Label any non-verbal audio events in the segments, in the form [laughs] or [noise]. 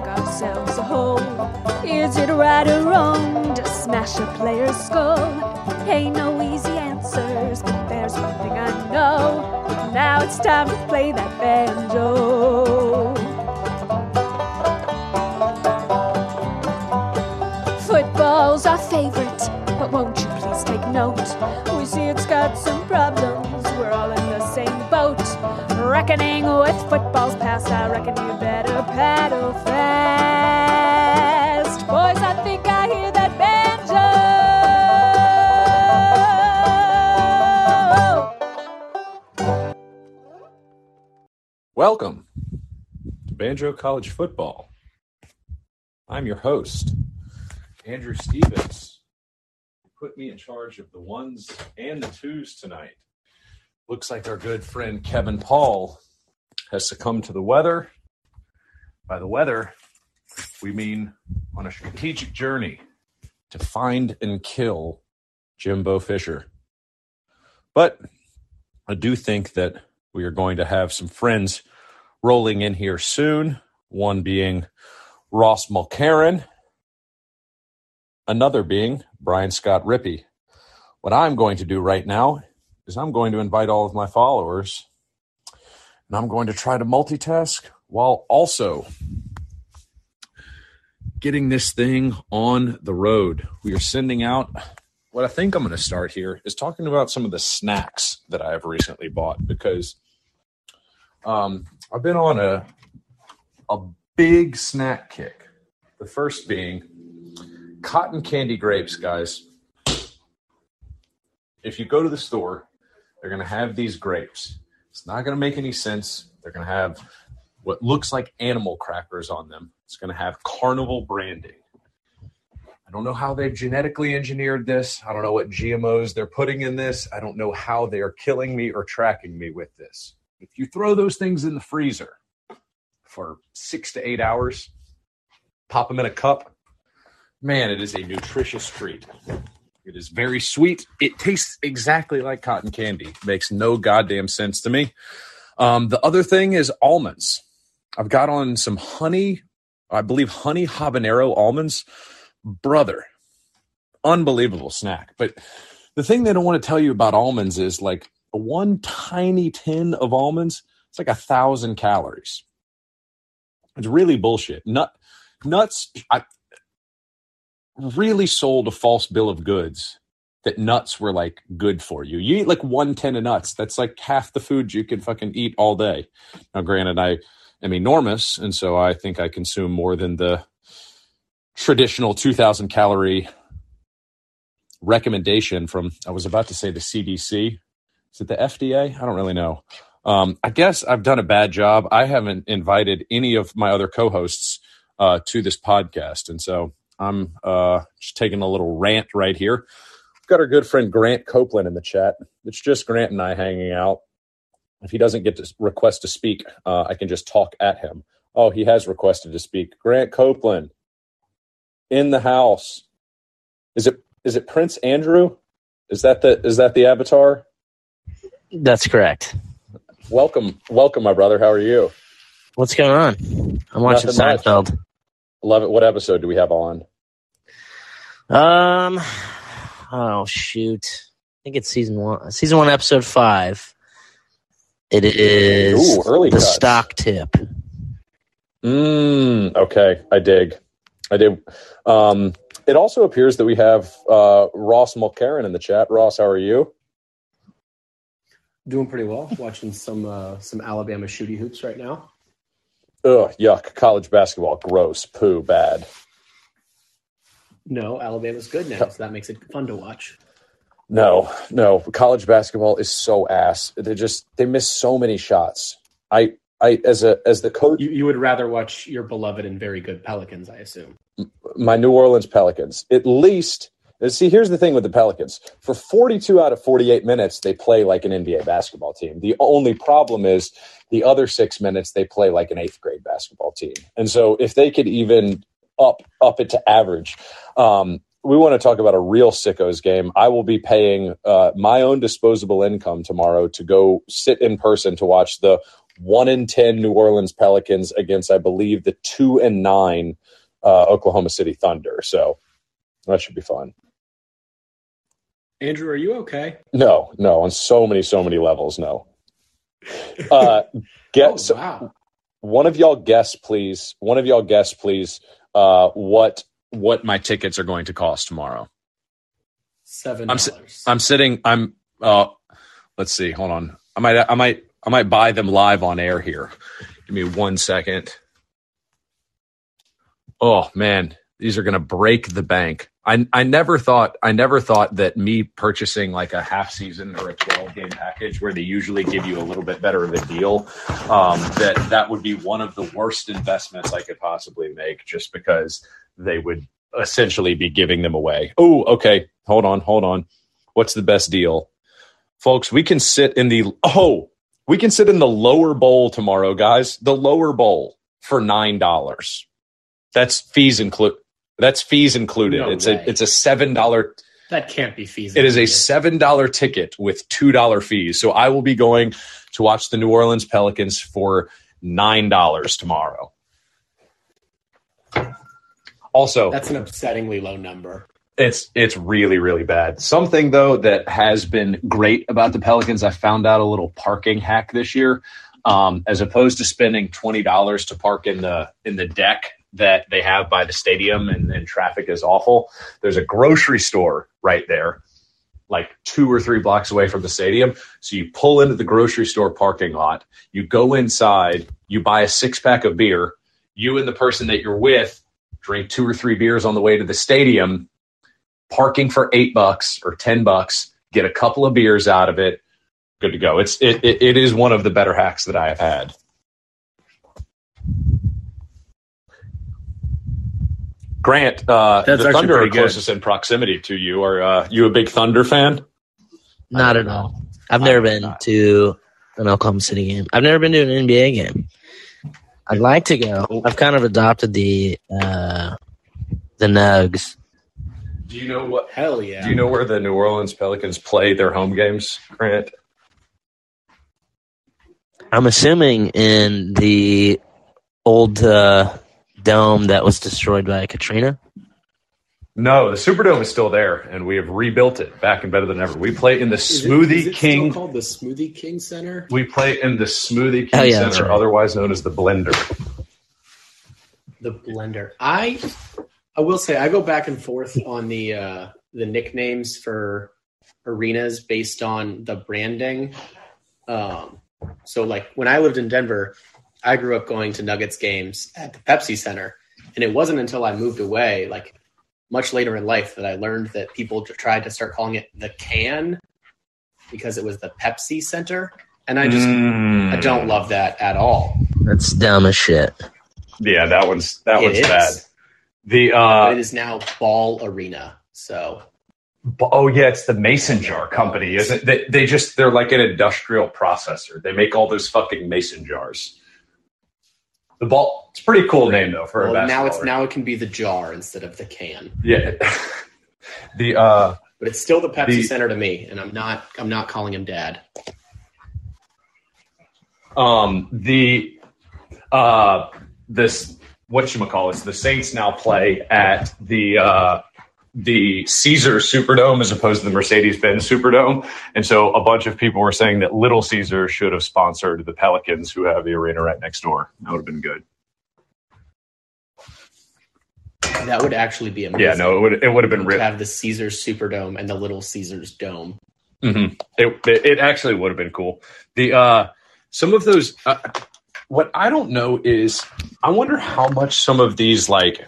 Dug ourselves a hole. Is it right or wrong to smash a player's skull? Ain't no easy answers, but there's one thing I know. Now it's time to play that banjo. Football's our favorite, but won't you please take note? We see it's got some problems, we're all in the same. Reckoning with football's past, I reckon you better paddle fast. Boys, I think I hear that banjo. Welcome to Banjo College Football. I'm your host, Andrew Stevens. Put me in charge of the ones and the twos tonight. Looks like our good friend Kevin Paul has succumbed to the weather. By the weather, we mean on a strategic journey to find and kill Jimbo Fisher. But I do think that we are going to have some friends rolling in here soon. One being Ross Mulcairn, another being Brian Scott Rippey. What I'm going to do right now is I'm going to invite all of my followers and I'm going to try to multitask while also getting this thing on the road. We are sending out what I think I'm going to start here is talking about some of the snacks that I have recently bought because um, I've been on a a big snack kick. The first being cotton candy grapes, guys. If you go to the store, they're going to have these grapes. It's not going to make any sense. They're going to have what looks like animal crackers on them. It's going to have carnival branding. I don't know how they've genetically engineered this. I don't know what GMOs they're putting in this. I don't know how they are killing me or tracking me with this. If you throw those things in the freezer for six to eight hours, pop them in a cup, man, it is a nutritious treat. It is very sweet. It tastes exactly like cotton candy. Makes no goddamn sense to me. Um, the other thing is almonds. I've got on some honey, I believe honey habanero almonds. Brother, unbelievable snack. But the thing they don't want to tell you about almonds is like one tiny tin of almonds, it's like a thousand calories. It's really bullshit. Nut nuts. I really sold a false bill of goods that nuts were like good for you. You eat like one tin of nuts. That's like half the food you can fucking eat all day. Now, granted, I am enormous, and so I think I consume more than the traditional 2,000 calorie recommendation from. I was about to say the CDC. Is it the FDA? I don't really know. Um, I guess I've done a bad job. I haven't invited any of my other co-hosts uh, to this podcast, and so I'm uh, just taking a little rant right here. We've got our good friend Grant Copeland in the chat. It's just Grant and I hanging out. If he doesn't get to request to speak, uh, I can just talk at him. Oh, he has requested to speak. Grant Copeland in the house. Is it is it Prince Andrew? Is that the is that the avatar? That's correct. Welcome, welcome, my brother. How are you? What's going on? I'm watching Nothing much. Seinfeld. Love it. What episode do we have on? Um, oh shoot, I think it's season one. Season one, episode five. It is Ooh, early the cuts. stock tip. Mm, okay, I dig. I dig. Um, it also appears that we have uh, Ross Mulcairn in the chat. Ross, how are you? Doing pretty well. Watching some uh, some Alabama shooty hoops right now. Ugh, yuck. College basketball, gross, poo, bad. No, Alabama's good now, so that makes it fun to watch. No, no. College basketball is so ass. They just they miss so many shots. I I as a as the coach You, you would rather watch your beloved and very good Pelicans, I assume. my New Orleans Pelicans. At least, see, here's the thing with the Pelicans. For 42 out of 48 minutes, they play like an NBA basketball team. The only problem is the other six minutes, they play like an eighth grade basketball team. And so if they could even up up it to average, um, we want to talk about a real sickos game. I will be paying uh, my own disposable income tomorrow to go sit in person to watch the one in ten New Orleans Pelicans against, I believe, the two and nine uh, Oklahoma City Thunder. So that should be fun. Andrew, are you okay? No, no, on so many, so many levels, no. Uh, [laughs] get oh, so wow. one of y'all guess, please. One of y'all guess, please. Uh, what? What my tickets are going to cost tomorrow? Seven I'm dollars. s- I'm sitting. I'm. Uh, let's see. Hold on. I might. I might. I might buy them live on air here. Give me one second. Oh man, these are going to break the bank. I I never thought. I never thought that me purchasing like a half season or a twelve game package where they usually give you a little bit better of a deal, um, that that would be one of the worst investments I could possibly make, just because they would essentially be giving them away. Oh, okay. Hold on, hold on. What's the best deal? Folks, we can sit in the oh, we can sit in the lower bowl tomorrow, guys. The lower bowl for nine dollars. That's fees include that's fees included. No it's way. a it's a seven dollar that can't be feasible. it is a seven dollar ticket with two dollar fees. So I will be going to watch the New Orleans Pelicans for nine dollars tomorrow. Also, That's an upsettingly low number. it's it's really really bad. Something though that has been great about the Pelicans, I found out a little parking hack this year. Um, as opposed to spending twenty dollars to park in the in the deck that they have by the stadium and, and traffic is awful. There's a grocery store right there, like two or three blocks away from the stadium. So you pull into the grocery store parking lot, you go inside, you buy a six pack of beer. You and the person that you're with drink two or three beers on the way to the stadium parking for eight bucks or ten bucks, get a couple of beers out of it, good to go. It's it it, it is one of the better hacks that I have had. Grant, uh, That's the Thunder are pretty good. closest in proximity to you. Are uh, you a big Thunder fan? Not at all. I've never been to an Oklahoma City game. I've never been to an NBA game. I'd like to go. I've kind of adopted the uh, the Nugs. Do you know what? Hell yeah. Do you know where the New Orleans Pelicans play their home games, Grant? I'm assuming in the old uh, dome that was destroyed by Katrina. No, the Superdome is still there, and we have rebuilt it back and better than ever. We play in the Is Smoothie is it King. Still called the Smoothie King Center. We play in the Smoothie King Oh, yeah, Center, right. otherwise known as the Blender. The blender. I I will say I go back and forth on the uh, the nicknames for arenas based on the branding. Um, so like when I lived in Denver, I grew up going to Nuggets games at the Pepsi Center, and it wasn't until I moved away, like much later in life, that I learned that people tried to start calling it the Can because it was the Pepsi Center, and I just Mm. I don't love that at all. That's dumb as shit. Yeah, that one's that It one's is. bad. The uh, it is now Ball Arena, so. oh yeah, it's the Mason Jar Company, isn't it? They, they just they're like an industrial processor. They make all those fucking Mason jars. The ball, it's a pretty cool name though for a Well, now it's now it can be the jar instead of the can, yeah. [laughs] the uh, but it's still the Pepsi The- Center to me, and I'm not I'm not calling him dad. um the uh this what you call it the saints now play at the uh the caesar superdome as opposed to the mercedes-benz superdome and so a bunch of people were saying that little caesar should have sponsored the pelicans who have the arena right next door that would have been good That would actually be amazing. yeah no it would it would have been to have the Caesars Superdome and the Little Caesars Dome. hmm It, it it actually would have been cool. The uh, some of those. Uh, what I don't know is, I wonder how much some of these like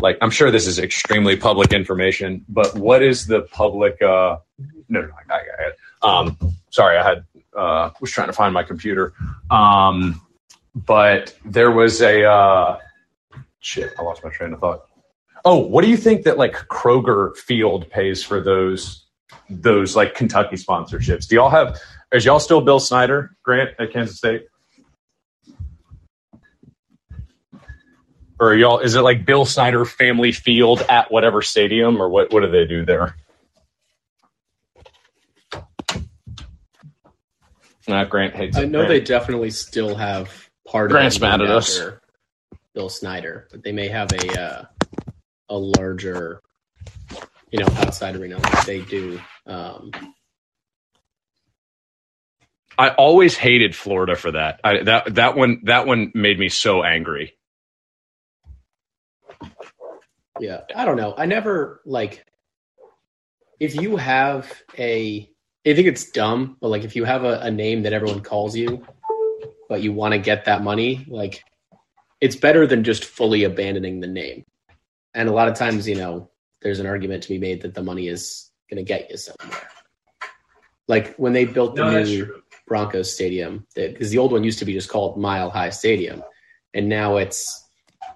like I'm sure this is extremely public information, but what is the public? Uh, no, no, I, got it. Um, sorry, I had uh, was trying to find my computer. Um, but there was a uh, shit. I lost my train of thought. Oh, what do you think that like Kroger Field pays for those those like Kentucky sponsorships? Do y'all have? Is y'all still Bill Snyder Grant at Kansas State? Or y'all? Is it like Bill Snyder Family Field at whatever stadium, or what? What do they do there? Not Grant hates. I know Grant. they definitely still have part Grant's of mad at us. Bill Snyder, but they may have a uh, a larger, you know, outside arena like they do. Um, I always hated Florida for that. I, that that one that one made me so angry. Yeah, I don't know. I never like if you have a. I think it's dumb, but like if you have a, a name that everyone calls you, but you want to get that money, like it's better than just fully abandoning the name. And a lot of times, you know, there's an argument to be made that the money is going to get you somewhere. Like when they built the new Broncos stadium, because the old one used to be just called Mile High Stadium, and now it's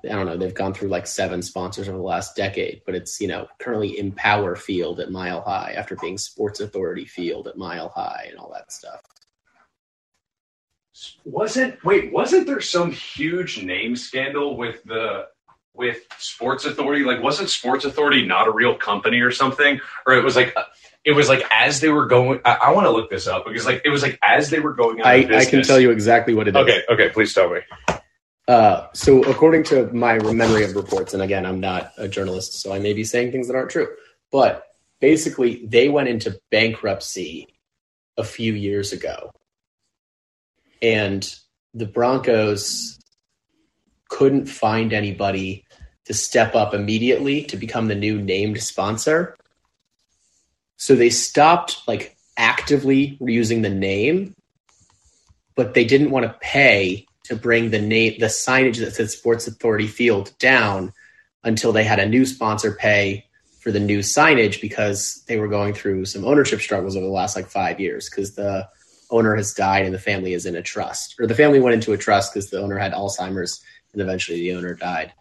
I don't know. They've gone through like seven sponsors over the last decade, but it's you know currently Empower Field at Mile High after being Sports Authority Field at Mile High and all that stuff. Wasn't wait? Wasn't there some huge name scandal with the with Sports Authority? Like, wasn't Sports Authority not a real company or something? Or it was like it was like as they were going. I, I want to look this up because like it was like as they were going. I, of I can tell you exactly what it is. Okay, okay, please tell me. Uh, so according to my memory of reports, and again, I'm not a journalist, so I may be saying things that aren't true, but basically they went into bankruptcy a few years ago. And the Broncos couldn't find anybody to step up immediately to become the new named sponsor. So they stopped like actively using the name, but they didn't want to pay to bring the name the signage that said Sports Authority Field down until they had a new sponsor pay for the new signage because they were going through some ownership struggles over the last like five years because the owner has died and the family is in a trust or the family went into a trust because the owner had Alzheimer's and eventually the owner died.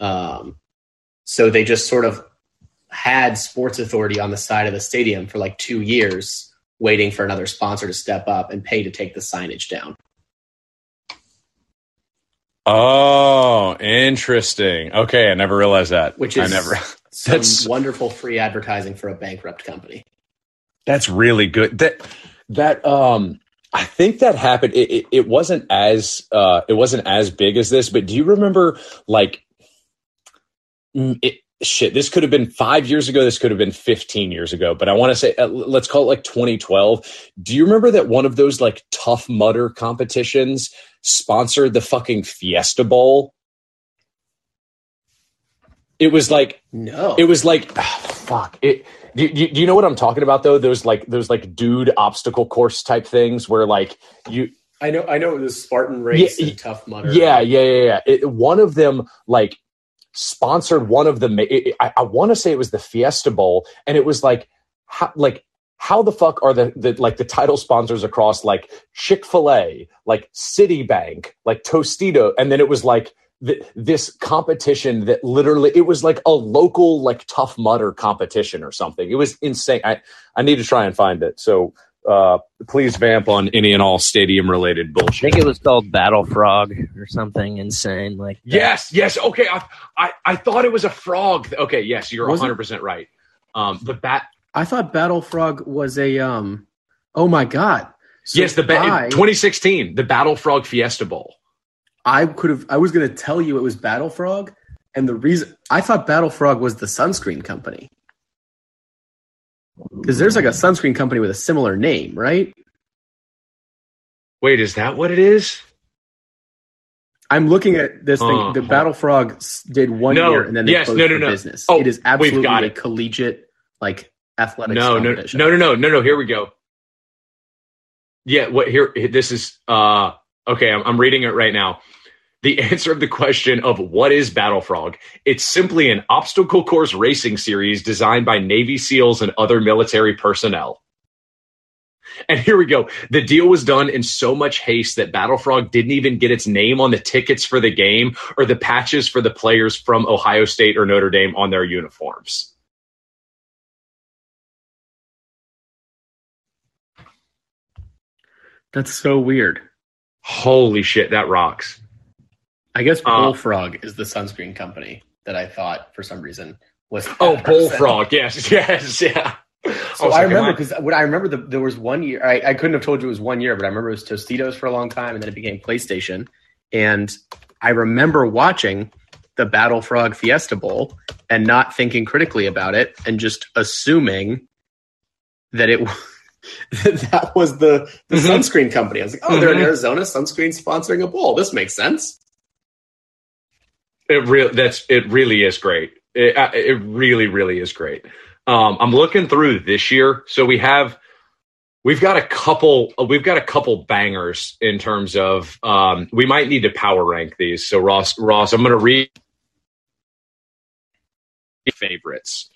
Um, so they just sort of had Sports Authority on the side of the stadium for like two years, waiting for another sponsor to step up and pay to take the signage down. Oh, interesting. Okay, I never realized that. Which is I never. [laughs] That's- wonderful free advertising for a bankrupt company. That's really good. That that um I think that happened. It, it, it wasn't as uh it wasn't as big as this, but do you remember like mm, it, shit, this could have been 5 years ago, this could have been 15 years ago, but I want to say uh, let's call it like 2012. Do you remember that one of those like tough mudder competitions sponsored the fucking Fiesta Bowl? It was like No, it was like ah, fuck it do, do, do you know what i'm talking about though those like those like dude obstacle course type things where like you I know. I know the Spartan Race Yeah, and Tough Mudder. yeah yeah yeah yeah it, one of them like sponsored one of the i, I want to say it was the fiesta bowl and it was like how like how the fuck are the, the like the title sponsors across like chick-fil-a like citibank like tostito and then it was like th- this competition that literally it was like a local like tough mudder competition or something. It was insane. I i need to try and find it. So uh please vamp on any and all stadium related bullshit. I think it was called Battle Frog or something insane like that. Yes, yes. Okay, I, I I thought it was a frog. Okay, yes, you're 100 percent right. Um, the bat. I thought Battle Frog was a um. Oh my god! So yes, the ba- I, 2016, the Battle Frog Fiesta Bowl. I could have. I was going to tell you it was Battle Frog, and the reason I thought Battle Frog was the sunscreen company because there's like a sunscreen company with a similar name, right? Wait, is that what it is? I'm looking at this thing. Uh, the Battle Frog did one No, year and then they yes, closed no, no, no. business. Oh, it is we've absolutely got a it. collegiate like athletic. No, no, no, no, no, no, no. Here we go. Yeah, what here? This is uh okay. I'm, I'm reading it right now. The [laughs] answer of the question of what is Battle Frog. It's simply an obstacle course racing series designed by Navy SEALs and other military personnel. And here we go. The deal was done in so much haste that Battle Frog didn't even get its name on the tickets for the game or the patches for the players from Ohio State or Notre Dame on their uniforms. That's so weird. Holy shit, that rocks. I guess Uh, Bullfrog is the sunscreen company that I thought for some reason was. Oh. Bullfrog. Yes, [laughs] yes, yeah. So was I remember because what I remember the, there was one year I, I couldn't have told you it was one year, but I remember it was Tostitos for a long time, and then it became PlayStation. And I remember watching the Battle Frog Fiesta Bowl and not thinking critically about it, and just assuming that it [laughs] that was the the Mhm. sunscreen company. I was like, oh, they're in Mhm. Arizona, sunscreen sponsoring a bowl. This makes sense. It really that's it really is great. It, it really really is great. Um, I'm looking through this year, so we have we've got a couple we've got a couple bangers in terms of um, we might need to power rank these. So Ross Ross, I'm going to read favorites.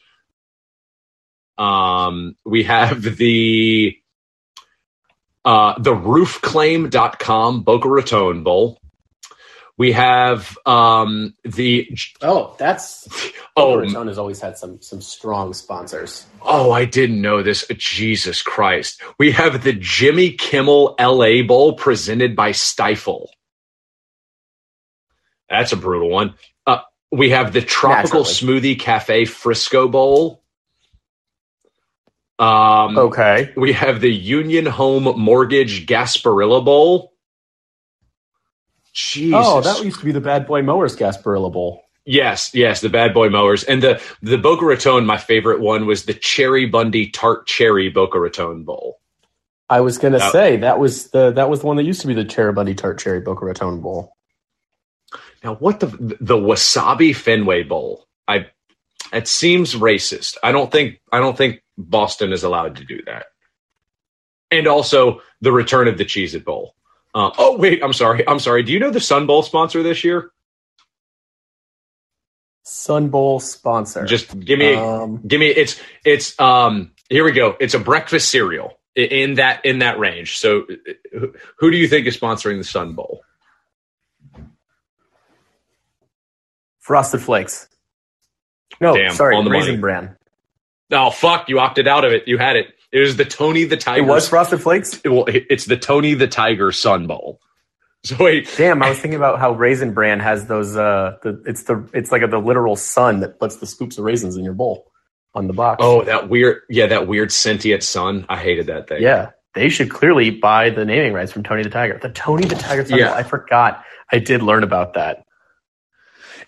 Um, we have the uh, the roofclaim.com Boca Raton Bowl. We have um, the Oh, that's oh Boca has always had some some strong sponsors. Oh, I didn't know this. Jesus Christ. We have the Jimmy Kimmel LA Bowl presented by Stifel. That's a brutal one. Uh, we have the Tropical Naturally. Smoothie Cafe Frisco Bowl. Um, Okay. We have the Union Home Mortgage Gasparilla Bowl. Jesus. Oh, that used to be the Bad Boy Mowers Gasparilla Bowl. Yes, yes, the bad boy mowers. And the the Boca Raton, my favorite one was the Cheribundi Tart Cherry Boca Raton Bowl. I was gonna That- say that was the that was the one that used to be the Cheribundi Tart Cherry Boca Raton Bowl. Now, what the the Wasabi Fenway Bowl? I it seems racist. I don't think I don't think Boston is allowed to do that. And also the return of the Cheez It Bowl. Uh, oh wait, I'm sorry. I'm sorry. Do you know the Sun Bowl sponsor this year? Sun Bowl sponsor. Just give me um, give me it's it's um here we go. It's a breakfast cereal in that in that range. So uh, who- who do you think is sponsoring the Sun Bowl? Frosted Flakes. No, Damn, sorry, on the Raisin money. Bran. Oh fuck, you opted out of it. You had it. It was the Tony the Tiger. It was Frosted Flakes. well, it- it's the Tony the Tiger Sun Bowl. So wait, Damn, I was thinking about how Raisin Bran has those. Uh, the it's the it's like a, the literal sun that puts the scoops of raisins in your bowl on the box. oh that weird, yeah, that weird sentient sun. I hated that thing. yeah, they should clearly buy the naming rights from Tony the Tiger. The Tony the Tiger. Sun Yeah. Bowl, I forgot. I did learn about that.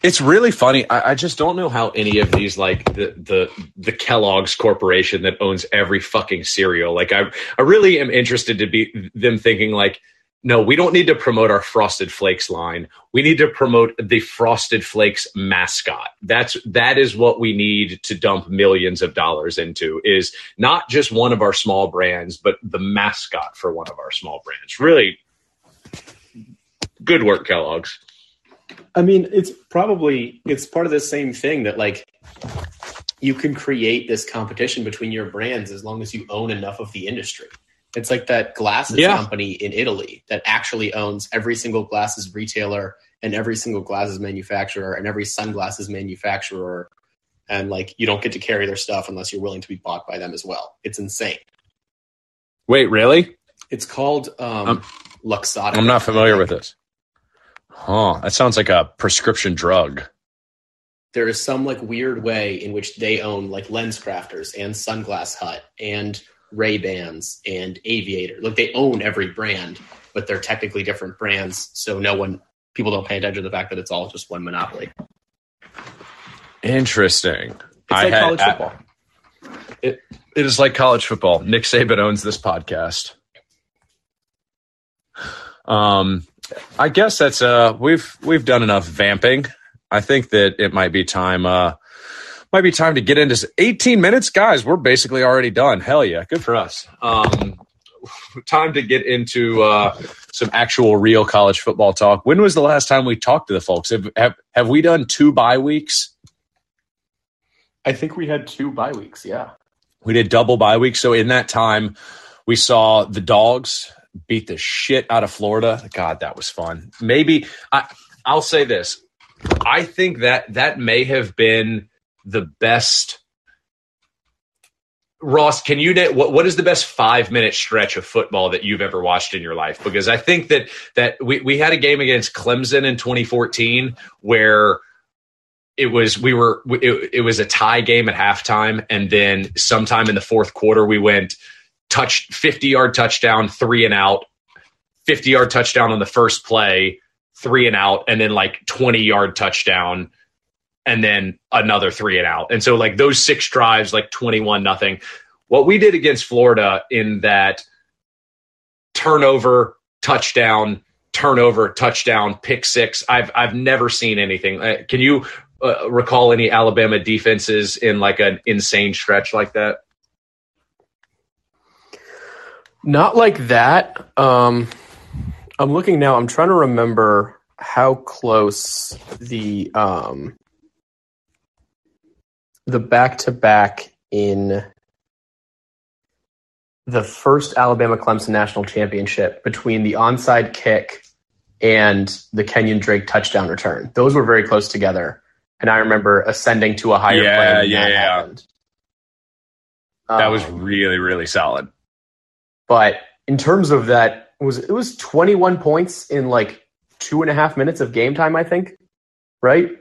It's really funny. I, I just don't know how any of these, like the the the Kellogg's Corporation that owns every fucking cereal. Like I, I really am interested to be them thinking like. No, we don't need to promote our Frosted Flakes line. We need to promote the Frosted Flakes mascot. That's that is what we need to dump millions of dollars into is not just one of our small brands, but the mascot for one of our small brands. Really good work, Kellogg's. I mean, it's probably it's part of the same thing that like you can create this competition between your brands as long as you own enough of the industry. It's like that glasses Yeah. company in Italy that actually owns every single glasses retailer and every single glasses manufacturer and every sunglasses manufacturer and like you don't get to carry their stuff unless you're willing to be bought by them as well. It's insane. Wait, really? It's called um, Um, Luxottica. I'm not familiar with this. Huh. That sounds like a prescription drug. there is some like weird way in which they own like lens crafters and sunglass hut and ray bans and aviator like they own every brand but they're technically different brands so no one people don't pay attention to the fact that it's all just one monopoly Interesting. it's I like had- college I- football It is like college football. Nick Saban owns this podcast. Um, I guess that's uh we've we've done enough vamping. I think that it might be time uh might be time to get into 18 minutes, guys. We're basically already done. Hell yeah, good for us. Um, time to get into uh, some actual real college football talk. When was the last time we talked to the folks? Have have, have we done two bye weeks? I think we had two bye weeks. Yeah. We did double bye weeks. So in that time, we saw the dogs beat the shit out of Florida. God, that was fun. Maybe I I'll say this. I think that that may have been the best Ross, can you what what is the best five minute stretch of football that you've ever watched in your life? Because I think that that we, we had a game against Clemson in 2014 where it was we were it, it was a tie game at halftime, and then sometime in the fourth quarter we went touch 50 yard touchdown, three and out, 50 yard touchdown on the first play, three and out, and then like 20 yard touchdown and then another three and out. And so like those six drives, like 21 nothing. What we did against Florida in that turnover, touchdown, turnover, touchdown, pick six. I've I've never seen anything. Uh, can you uh, recall any Alabama defenses in like an insane stretch like that? Not like that. Um, I'm looking now. I'm trying to remember how close the um, the back to back in the first Alabama Clemson national championship between the onside kick and the Kenyan Drake touchdown return. Those were very close together. And I remember ascending to a higher yeah, plane. Yeah, that yeah. happened. That was Um, really, really solid. But in terms of that, it was it was 21 points in like two and a half minutes of game time, I think. Right?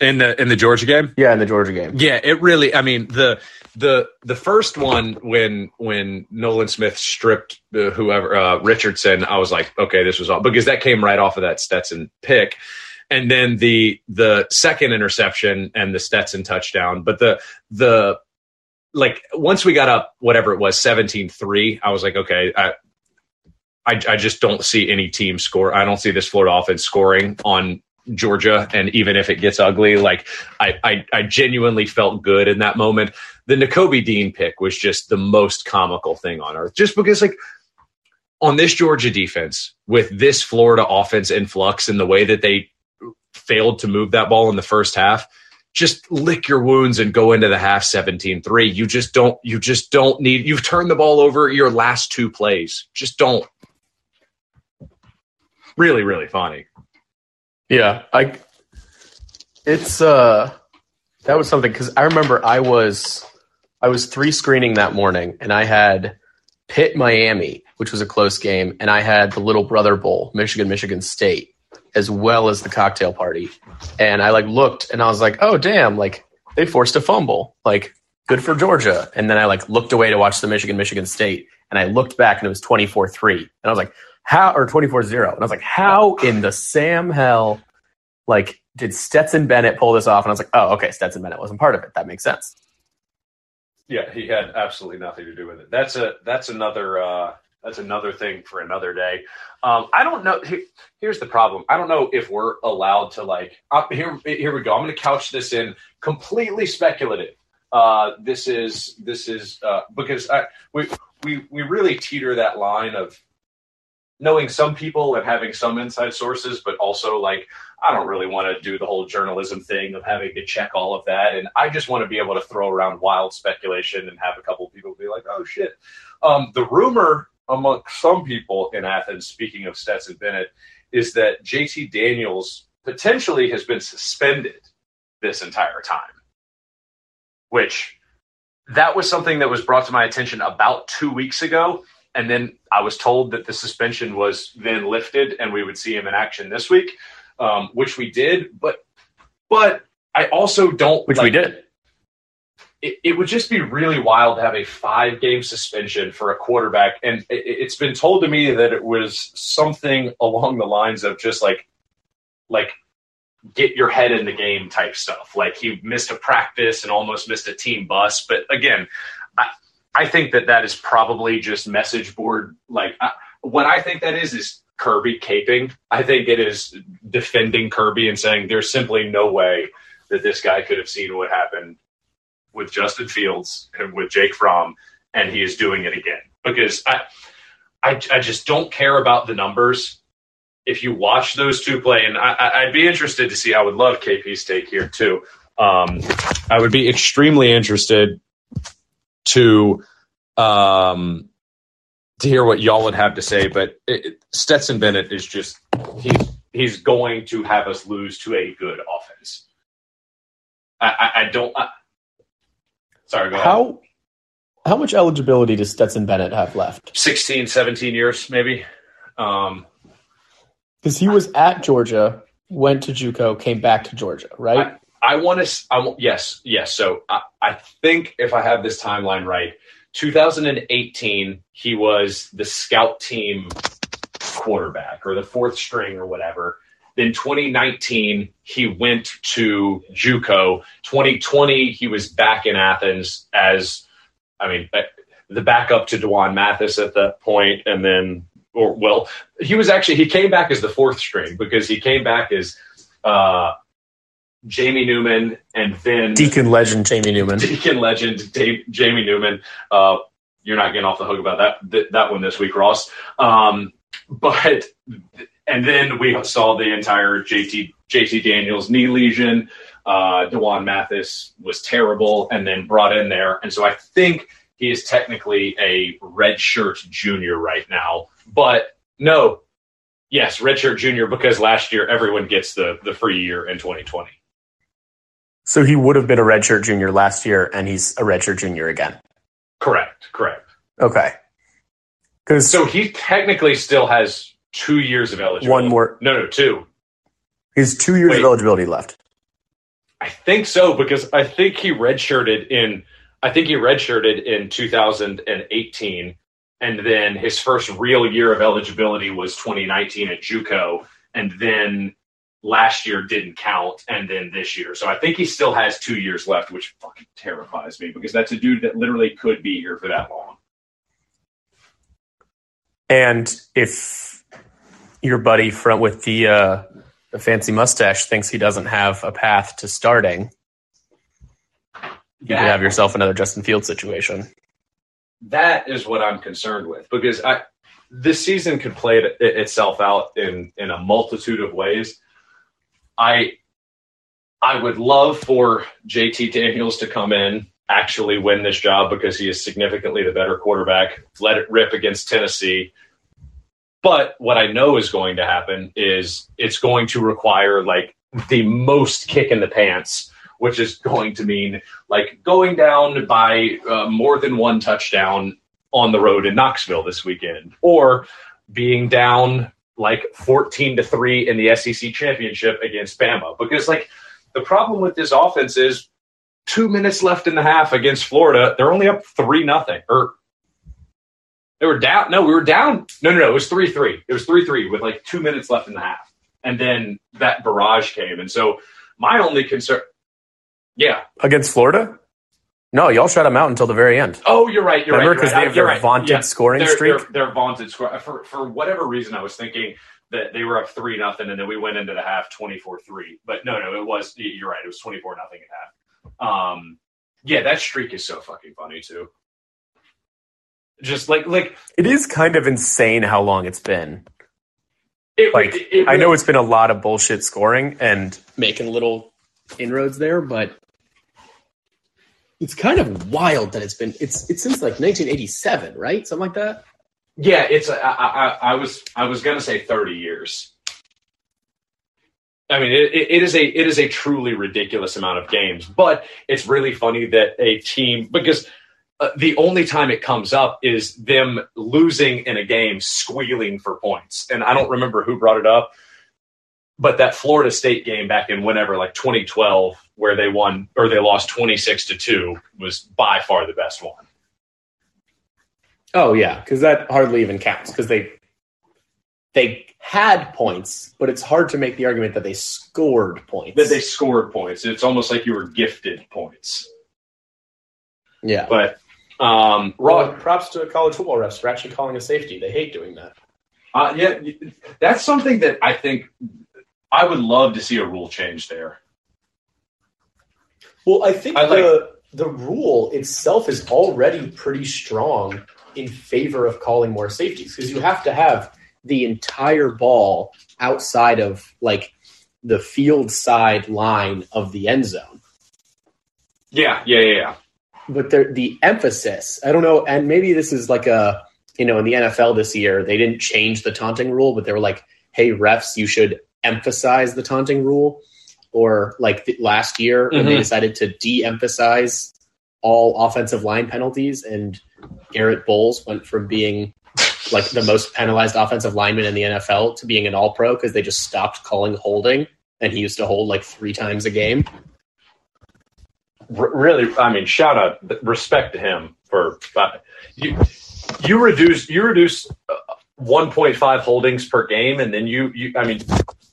In the in the Georgia game? Yeah, in the Georgia game. Yeah, it really. I mean the the the first one when when Nolan Smith stripped uh, whoever uh, Richardson, I was like, okay, this was all because that came right off of that Stetson pick, and then the the second interception and the Stetson touchdown. But the the like once we got up whatever it was 17-3 i was like okay I, I i just don't see any team score. I don't see this florida offense scoring on georgia. And even if it gets ugly like i i, I genuinely felt good in that moment. The Nakobe Dean pick was just the most comical thing on earth. Just because like on this georgia defense with this florida offense influx and the way that they failed to move that ball in the first half just lick your wounds and go into the half 17-3. You just don't you just don't need you've turned the ball over your last two plays. Just don't. Really, really funny. Yeah, I. It's uh, that was something because I remember I was, I was three screening that morning, and I had Pitt Miami, which was a close game, and I had the Little Brother Bowl, Michigan Michigan State, as well as the cocktail party, and I like looked and I was like, oh damn, like they forced a fumble, like good for Georgia, and then I like looked away to watch the Michigan Michigan State, and I looked back and it was twenty four three, and I was like, how or 24-0, and I was like, how in the Sam hell like did Stetson Bennett pull this off? And I was like, oh, okay, Stetson Bennett wasn't part of it. That makes sense. Yeah, he had absolutely nothing to do with it. That's a that's another uh that's another thing for another day. Um, I don't know. Here, here's the problem. I don't know if we're allowed to like. Uh, here, here we go. I'm going to couch this in completely speculative. Uh, this is this is uh, because I, we we we really teeter that line of knowing some people and having some inside sources, but also like I don't really want to do the whole journalism thing of having to check all of that, and I just want to be able to throw around wild speculation and have a couple people be like, "Oh shit." Um, the rumor among some people in Athens, speaking of Stetson Bennett, is that JT Daniels potentially has been suspended this entire time, which that was something that was brought to my attention about two weeks ago. And then I was told that the suspension was then lifted and we would see him in action this week, um, which we did. But, but I also don't. Which like, we did. It, it would just be really wild to have a five game suspension for a quarterback. And it, it's been told to me that it was something along the lines of just like, like, get your head in the game type stuff. Like he missed a practice and almost missed a team bus. But again, I, I think that that is probably just message board. Like I, what I think that is, is Kirby caping. I think it is defending Kirby and saying there's simply no way that this guy could have seen what happened with Justin Fields and with Jake Fromm and he is doing it again because I, I, I just don't care about the numbers. If you watch those two play, and I, I'd be interested to see, I would love KP's take here too. Um, I would be extremely interested to um, to hear what y'all would have to say. But it- Stetson Bennett is just he's he's going to have us lose to a good offense. I, I, I don't. I, sorry, go ahead. How how much eligibility does Stetson Bennett have left? 16, 17 years, maybe. Um, Because he was at Georgia, went to JUCO, came back to Georgia, right? I want to. I yes, yes. So I, I think if I have this timeline right, 2018, he was the scout team quarterback or the fourth string or whatever. Then 2019, he went to JUCO. 2020, he was back in Athens as, I mean, uh, the backup to D'Wan Mathis at that point, and then, or well, he was actually he came back as the fourth string because he came back as. Uh, Jamie Newman, and then Deacon legend Jamie Newman. Deacon legend Dave, Jamie Newman. Uh, you're not getting off the hook about that th- that one this week, Ross. Um, but and then we saw the entire JT JT Daniels knee lesion. Uh, D'Wan Mathis was terrible, and then brought in there, and so I think he is technically a redshirt junior right now. But no, yes, redshirt junior because last year everyone gets the the free year in 2020. So he would have been a redshirt junior last year, and he's a redshirt junior again. Correct, correct. Okay. Because So he technically still has two years of eligibility. one more, No, no, two. he's two years Wait. of eligibility left. I think so because I think he redshirted in. I think he redshirted in 2018, and then his first real year of eligibility was 2019 at JUCO, and then last year didn't count, and then this year. So I think he still has two years left, which fucking terrifies me because that's a dude that literally could be here for that long. And if your buddy from with the uh, the fancy mustache thinks he doesn't have a path to starting, you could have yourself another Justin Field situation. that is what I'm concerned with because I this season could play it- itself out in in a multitude of ways. I I would love for JT Daniels to come in actually win this job because he is significantly the better quarterback. Let it rip against Tennessee. But what I know is going to happen is it's going to require like the most kick in the pants, which is going to mean like going down by uh, more than one touchdown on the road in Knoxville this weekend, or being down like 14 to 3 in the SEC championship against Bama. Because like the problem with this offense is two minutes left in the half against Florida. They're only up three nothing. Or they were down. No, we were down. No, no, no. It was three three. It was three three with like two minutes left in the half, and then that barrage came. And so my only concern, yeah. Against Florida? No, y'all shut him out until the very end. Oh, you're right. You're Remember, right. because they have their right. vaunted Yeah. scoring their, streak. Their, vaunted score. For for whatever reason, I was thinking that they were up three nothing, and then we went into the half twenty four three. But no, no, it was. You're right. It was twenty four nothing at half. Um, yeah, that streak is so fucking funny too. Just like like It is kind of insane how long it's been. it, Like, it- it I know it's been a lot of bullshit scoring and making little inroads there, but it's kind of wild that it's been it's it's since like 1987, right? Something like that. Yeah, it's. I, I, I was. I was gonna say thirty years. I mean, it, it it is a it is a truly ridiculous amount of games, but it's really funny that a team because uh, the only time it comes up is them losing in a game, squealing for points, and I don't remember who brought it up, but that Florida State game back in whenever, like 2012, where they won or they lost 26 to two, was by far the best one. Oh yeah, because that hardly even counts because they they had points, but it's hard to make the argument that they scored points. That they scored points. It's almost like you were gifted points. yeah. But um, Raw, props to college football refs for actually calling a safety. They hate doing that. uh, yeah, that's something that I think I would love to see a rule change there. Well, I think I like- the the rule itself is already pretty strong in favor of calling more safeties because you have to have the entire ball outside of like the field side line of the end zone. Yeah, yeah, yeah, yeah. But the the emphasis, I don't know, and maybe this is like a you know in the NFL this year they didn't change the taunting rule, but they were like, hey refs, you should emphasize the taunting rule. Or like the, last year when they Mhm. decided to de-emphasize all offensive line penalties, and Garett Bolles went from being like the most penalized offensive lineman in the NFL to being an All Pro because they just stopped calling holding, and he used to hold like three times a game. R- really, I mean, shout out, respect to him for uh, you. You reduce you reduce uh, 1.5 holdings per game, and then you you. I mean,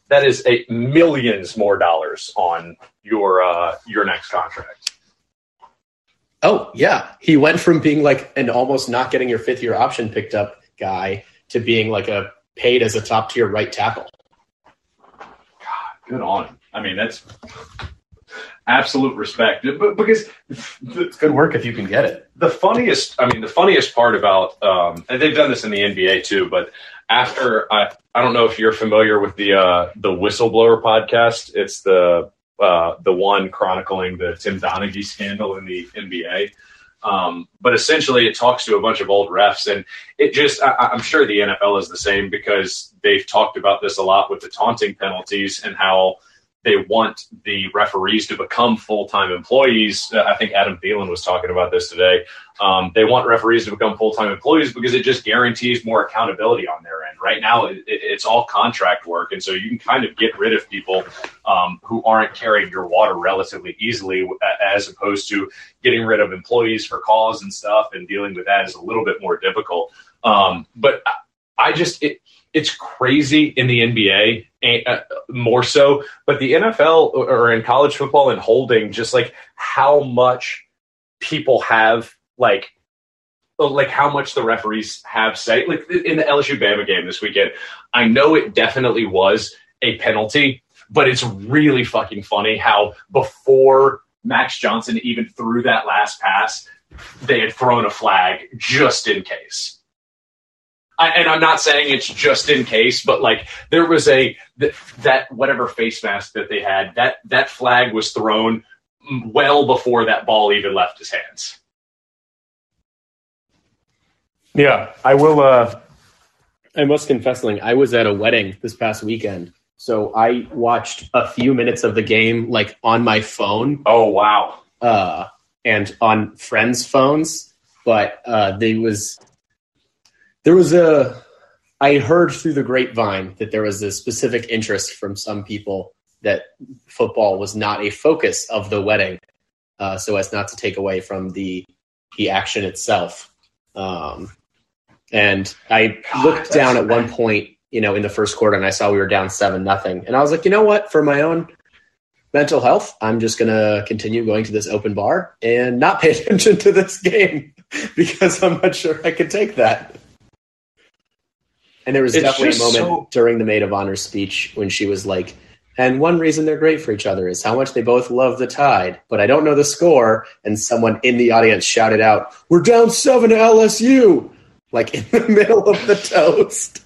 that is a millions more dollars on your uh, your next contract. Oh yeah, he went from being like an almost not getting your fifth year option picked up guy to being like a paid as a top tier right tackle. God, good on him. I mean, that's absolute respect. But because the, It's good work if you can get it. the funniest i mean the funniest part about um and they've done this in the nba too but after i i don't know if you're familiar with the uh the whistleblower podcast it's the uh the one chronicling the tim donaghy scandal in the nba um, but essentially, it talks to a bunch of old refs, and it just, I, I'm sure the NFL is the same because they've talked about this a lot with the taunting penalties and how they want the referees to become full time employees. Uh, I think Adam Thielen was talking about this today. Um, they want referees to become full time employees because it just guarantees more accountability on their end. Right now, it, it, it's all contract work, and so you can kind of get rid of people um, who aren't carrying your water relatively easily, as opposed to getting rid of employees for cause and stuff, and dealing with that is a little bit more difficult. Um, but I just it, it's crazy in the NBA uh, more so, but the NFL or in college football and holding just like how much people have like like how much the referees have say like in the LSU Bama game this weekend. I know it definitely was a penalty, but it's really fucking funny how before Max Johnson even threw that last pass, they had thrown a flag just in case. I, and I'm not saying it's just in case, but like there was a th- that whatever face mask that they had that that flag was thrown well before that ball even left his hands. Yeah, I will. Uh, I must confess, Ling, I was at a wedding this past weekend. So I watched a few minutes of the game like on my phone Oh wow! uh, and on friends' phones, but uh, there was there was a I heard through the grapevine that there was a specific interest from some people that football was not a focus of the wedding, uh, so as not to take away from the the action itself. Um, and I God, looked down at one point, you know, in the first quarter, and I saw we were down seven nothing, and I was like, you know what, for my own mental health, I'm just going to continue going to this open bar and not pay [laughs] attention to this game [laughs] because I'm not sure I could take that. And there was It's definitely a moment so- during the maid of honor speech when she was like, and one reason they're great for each other is how much they both love the tide, but I don't know the score. And someone in the audience shouted out, We're down seven to LSU, like in the [laughs] middle of the toast.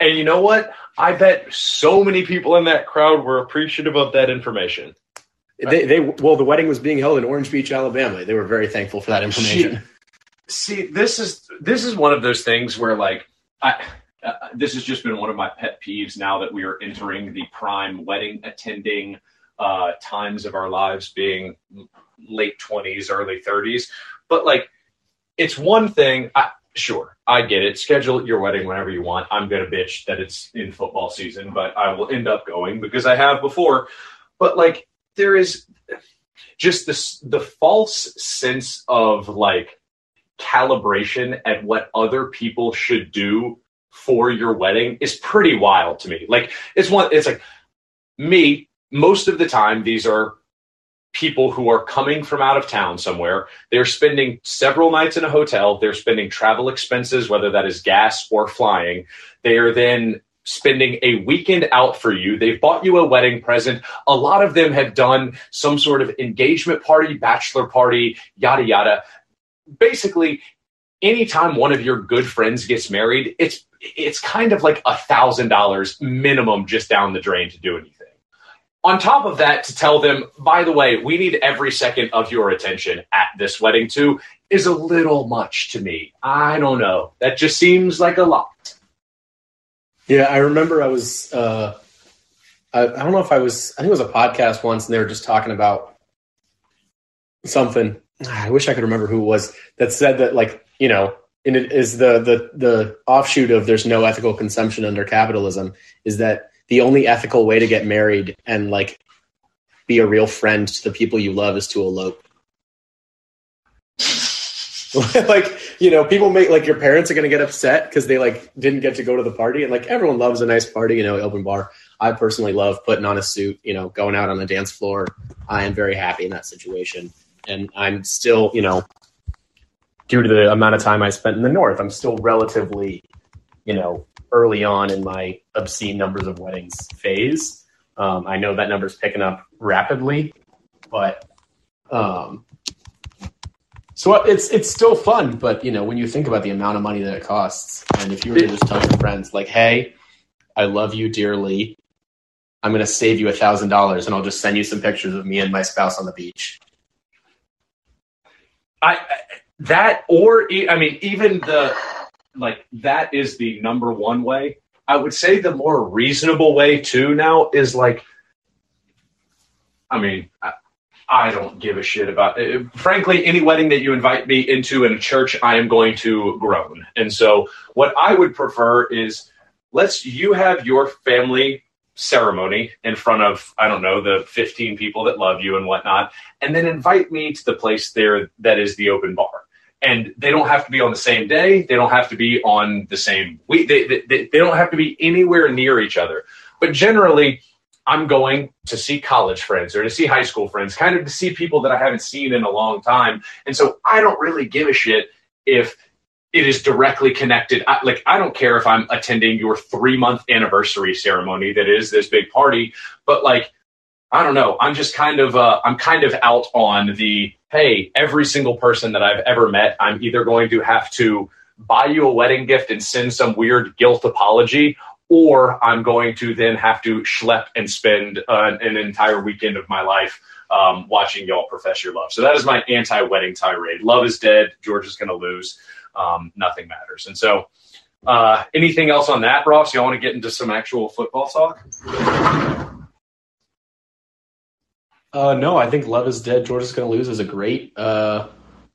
And you know what? I bet so many people in that crowd were appreciative of that information. They, they, well, the wedding was being held in Orange Beach, Alabama. They were very thankful for that information. See, this is this is one of those things where like I uh, this has just been one of my pet peeves now that we are entering the prime wedding attending uh, times of our lives being late 20s early 30s but like it's one thing I, sure i get it. Schedule your wedding whenever you want. I'm gonna bitch that it's in football season but i will end up going because i have before. But like there is just this the false sense of like calibration at what other people should do for your wedding is pretty wild to me. Like it's one it's like me most of the time these are people who are coming from out of town somewhere. They're spending several nights in a hotel, they're spending travel expenses whether that is gas or flying. They are then spending a weekend out for you. They've bought you a wedding present. A lot of them have done some sort of engagement party, bachelor party, yada, yada. Basically, anytime one of your good friends gets married, it's it's kind of like a thousand dollars minimum just down the drain to do anything. On top of that, to tell them, by the way, we need every second of your attention at this wedding too, is a little much to me. I don't know. That just seems like a lot. Yeah, I remember I was. Uh, I, I don't know if I was. I think it was a podcast once, and they were just talking about something. [sighs] I wish I could remember who it was that said that, like, you know, and it is the the the offshoot of there's no ethical consumption under capitalism is that the only ethical way to get married and like be a real friend to the people you love is to elope. [laughs] like you know people make like your parents are going to get upset because they like didn't get to go to the party and like everyone loves a nice party you know open bar. I personally love putting on a suit you know going out on the dance floor. I am very happy in that situation and i'm still you know due to the amount of time i spent in the north i'm still relatively you know early on in my obscene numbers of weddings phase um, i know that number's picking up rapidly but um, so it's it's still fun, but you know when you think about the amount of money that it costs, and if you were to just tell your friends like, "Hey, I love you dearly. I'm going to save you a thousand dollars, and I'll just send you some pictures of me and my spouse on the beach." I that or I mean even the like that is the number one way. I would say the more reasonable way too now is like I mean I, I don't give a shit about it. Frankly, any wedding that you invite me into in a church, I am going to groan. And so what I would prefer is let's you have your family ceremony in front of I don't know the 15 people that love you and whatnot, and then invite me to the place there that is the open bar. And they don't have to be on the same day. They don't have to be on the same week. They, they, they don't have to be anywhere near each other. But generally, I'm going to see college friends or to see high school friends, kind of to see people that I haven't seen in a long time. And so I don't really give a shit if it is directly connected. I, like, I don't care if I'm attending your three month anniversary ceremony that is this big party, but like, I don't know. I'm just kind of, uh, I'm kind of out on the, hey, every single person that I've ever met, I'm either going to have to buy you a wedding gift and send some weird guilt apology, or I'm going to then have to schlep and spend uh, an entire weekend of my life um, watching y'all profess your love. So that is my anti-wedding tirade. Love is dead. George is going to lose. Um, nothing matters. And so, uh, anything else on that, Ross? Y'all want to get into some actual football talk? Uh, no, I think Love is Dead. George is going to lose is a great uh,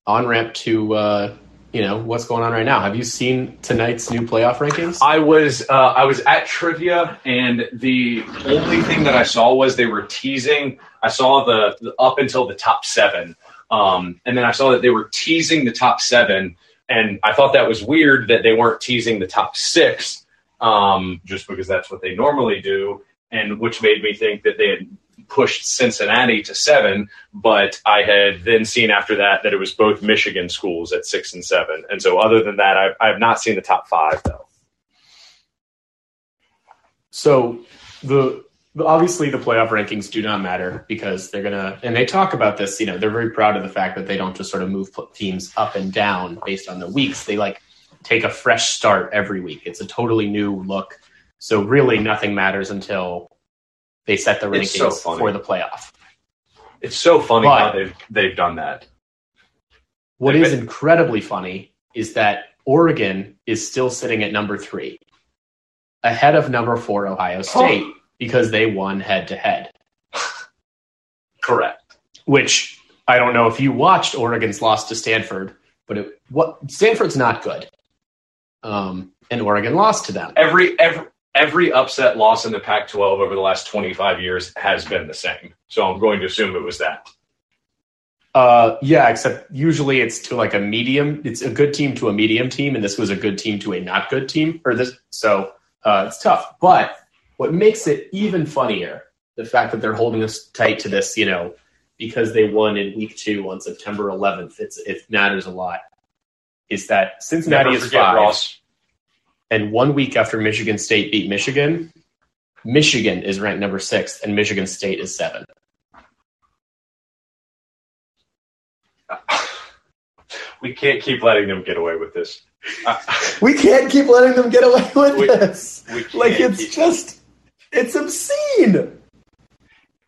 on ramp to uh, you know what's going on right now. Have you seen tonight's new playoff rankings? I was uh, I was at trivia, and the only thing that I saw was they were teasing. I saw the, the up until the top seven, um, and then I saw that they were teasing the top seven, and I thought that was weird that they weren't teasing the top six, um, just because that's what they normally do, and which made me think that they had pushed Cincinnati to seven, but I had then seen after that that it was both Michigan schools at six and seven. And so, other than that, I've, I've not seen the top five though. So the obviously the playoff rankings do not matter because they're gonna and they talk about this. You know, they're very proud of the fact that they don't just sort of move teams up and down based on the weeks. They like take a fresh start every week. It's a totally new look. So really, nothing matters until they set the It's so rankings for the playoff. It's so funny But- how they've they've done that. What They is bet- incredibly funny is that Oregon is still sitting at number three, ahead of number four Ohio oh. State because they won head to head. [laughs] Correct. Which I don't know if you watched Oregon's loss to Stanford, but it, what Stanford's not good, um, and Oregon lost to them. Every every every upset loss in the Pac-12 over the last 25 years has been the same. So I'm going to assume it was that. Uh, yeah, except usually it's to like a medium. It's a good team to a medium team, and this was a good team to a not good team. Or this, so uh, it's tough. But what makes it even funnier, the fact that they're holding us tight to this, you know, because they won in week two on September 11th. It's it matters a lot. Is that Cincinnati is forget, five? Ross. And one week after Michigan State beat Michigan, Michigan is ranked number six, and Michigan State is seven. [sighs] We can't keep letting them get away with this. Uh, [laughs] We can't keep letting them get away with We- this. we Like it's keep- just, it's obscene.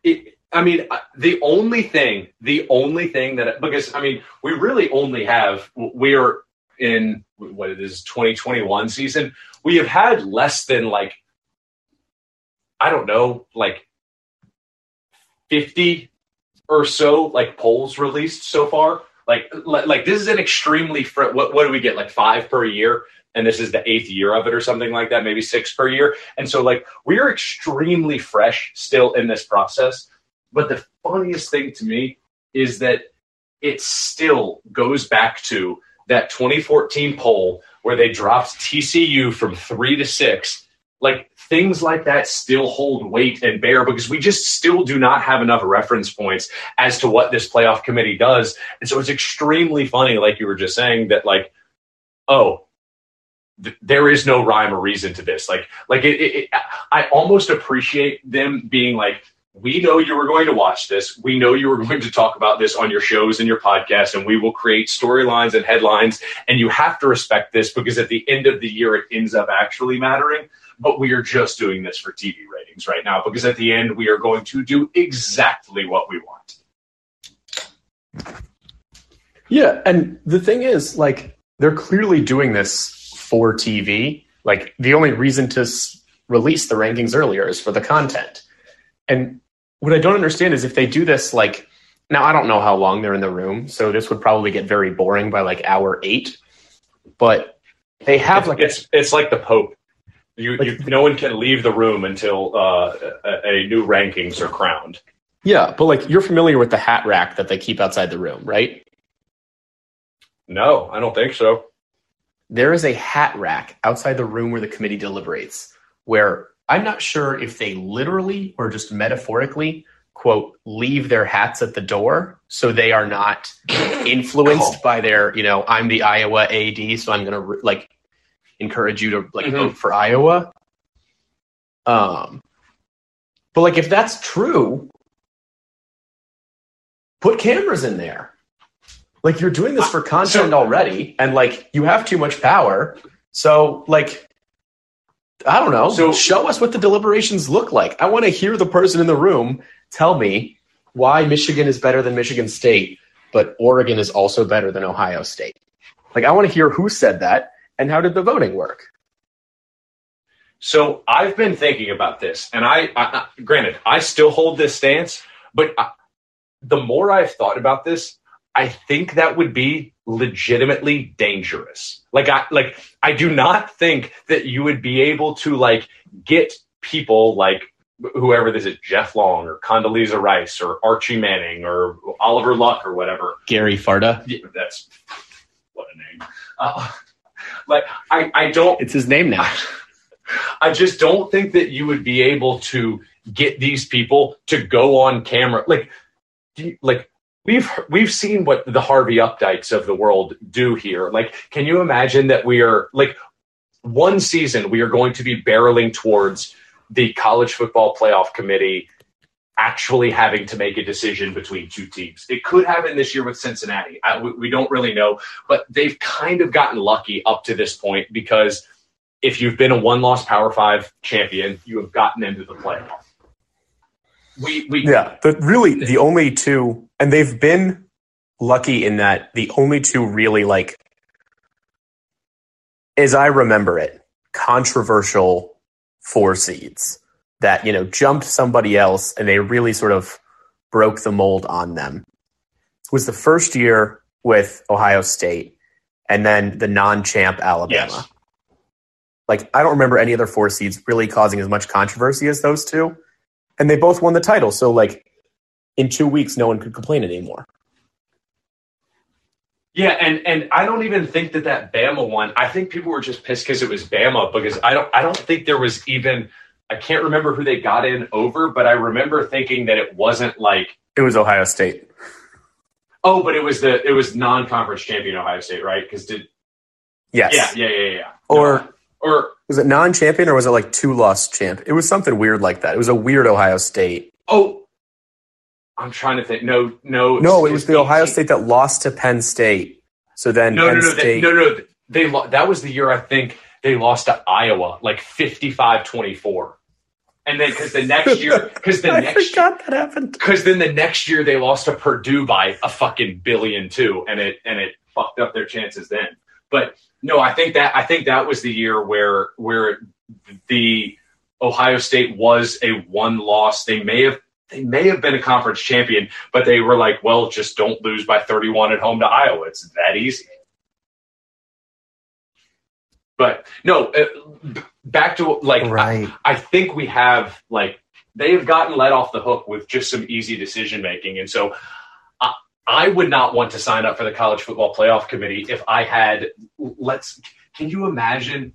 it, I mean, uh, the only thing, the only thing that because I mean, we really only have we are in what it is 2021 season. We have had less than like I don't know, like 50 or so like polls released so far. Like like, this is an extremely what what do we get like 5 per year and this is the eighth year of it or something like that, maybe 6 per year. And so like we're extremely fresh still in this process. But the funniest thing to me is that it still goes back to that 2014 poll where they dropped TCU from three to six. Like things like that still hold weight and bear because we just still do not have enough reference points as to what this playoff committee does. And so it's extremely funny, like you were just saying, that like, oh, th- there is no rhyme or reason to this. Like, like it, it, it, I almost appreciate them being like, we know you were going to watch this. We know you were going to talk about this on your shows and your podcast, and we will create storylines and headlines. And you have to respect this because at the end of the year, it ends up actually mattering. But we are just doing this for TV ratings right now because at the end, we are going to do exactly what we want. Yeah, and the thing is, like, they're clearly doing this for TV. Like, the only reason to s- release the rankings earlier is for the content. And what I don't understand is if they do this, like, now I don't know how long they're in the room, so this would probably get very boring by like hour eight. But they have like a it's it's like the Pope. You, you no one can leave the room until uh, a, a new rankings are crowned. yeah, but like you're familiar with the hat rack that they keep outside the room, right? No, I don't think so. There is a hat rack outside the room where the committee deliberates where i'm not sure if they literally or just metaphorically quote leave their hats at the door so they are not [laughs] influenced by their you know i'm the iowa ad so i'm gonna like encourage you to like Mhm. vote for iowa um but like if that's true put cameras in there like you're doing this uh, for content so- already and like you have too much power. So like i don't know. So- show us what the deliberations look like. I want to hear the person in the room tell me why michigan is better than michigan state but oregon is also better than ohio state. Like i want to hear who said that and how did the voting work? So I've been thinking about this, and I, I granted, I still hold this stance, but I, the more I've thought about this, I think that would be legitimately dangerous. Like I, like I do not think that you would be able to like get people like whoever this is, Jeff Long or Condoleezza Rice or Archie Manning or Oliver Luck or whatever, gary barta yeah, that's what a name. Uh, like I, I don't it's his name now I just don't think that you would be able to get these people to go on camera. Like, do you- like we've we've seen what the Harvey Updykes of the world do here. Like, can you imagine that we are like one season we are going to be barreling towards the college football playoff committee actually having to make a decision between two teams. It could happen this year with Cincinnati. I, we, we don't really know, but they've kind of gotten lucky up to this point because if you've been a one-loss Power Five champion, you have gotten into the playoff. We we Yeah, but really the only two, and they've been lucky in that the only two really like, as I remember it, controversial four seeds that you know jumped somebody else and they really sort of broke the mold on them was the first year with Ohio State and then the non-champ Alabama. Yes. Like I don't remember any other four seeds really causing as much controversy as those two and they both won the title. So like in two weeks, no one could complain anymore. Yeah, and and I don't even think that that Bama one. I think people were just pissed because it was Bama because I don't I don't think there was even I can't remember who they got in over, but I remember thinking that it wasn't like It was Ohio State. oh, but it was the it was non-conference champion Ohio State, right? Because did Yes. yeah yeah yeah yeah Or No. or Was it non-champion or was it like two loss champ? It was something weird like that. It was a weird Ohio State. Oh, I'm trying to think. No, no, No, it was the Ohio State that lost to Penn State. So then No, Penn no, no, they, State. no, no. They lo- that was the year I think they lost to Iowa, like 55-24. and then because the next year, [laughs] because the I next forgot that happened. because then the next year they lost to Purdue by a fucking billion too, and it and it fucked up their chances then. But no, I think that I think that was the year where where the Ohio State was a one loss. They may have they may have been a conference champion, but they were like, well, just don't lose by 31 at home to Iowa. It's that easy. But no, uh, back to like Right. I think we have like they have gotten let off the hook with just some easy decision making, and so I, would not want to sign up for the college football playoff committee if I had. Let's. Can you imagine?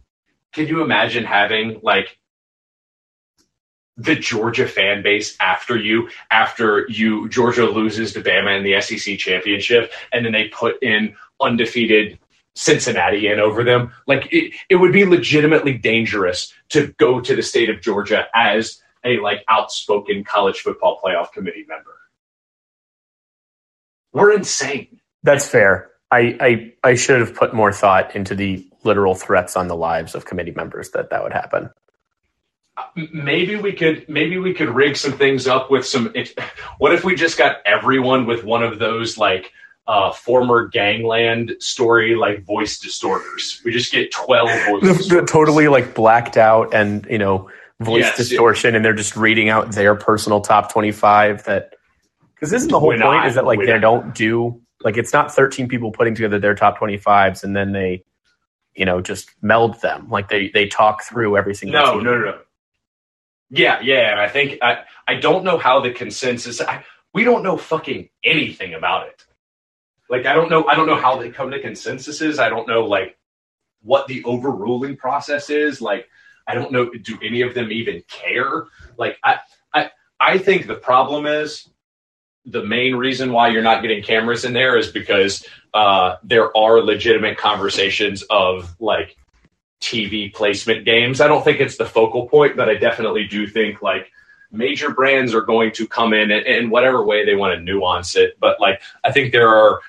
Can you imagine having like the Georgia fan base after you after you Georgia loses to Bama in the SEC championship, and then they put in undefeated Cincinnati in over them. Like it, it would be legitimately dangerous to go to the state of Georgia as a like outspoken college football playoff committee member. We're insane. That's fair. I, I I should have put more thought into the literal threats on the lives of committee members that that would happen. Maybe we could maybe we could rig some things up with some. If, what if we just got everyone with one of those like uh, former gangland story like voice distorters? We just get twelve voice The, the totally like blacked out and you know voice Yes, distortion, and they're just reading out their personal top twenty five. That because isn't the whole When point I- is that like they I- don't do like it's not thirteen people putting together their top twenty fives and then they you know just meld them like they they talk through every single No, team. no, no, no. Yeah, yeah, and I think I I don't know how the consensus. I, we don't know fucking anything about it. Like I don't know I don't know how they come to consensuses. I don't know like what the overruling process is. Like I don't know do any of them even care? Like I I I think the problem is the main reason why you're not getting cameras in there is because uh, there are legitimate conversations of like TV placement games. I don't think it's the focal point, but I definitely do think like major brands are going to come in in whatever way they want to nuance it. But like I think there are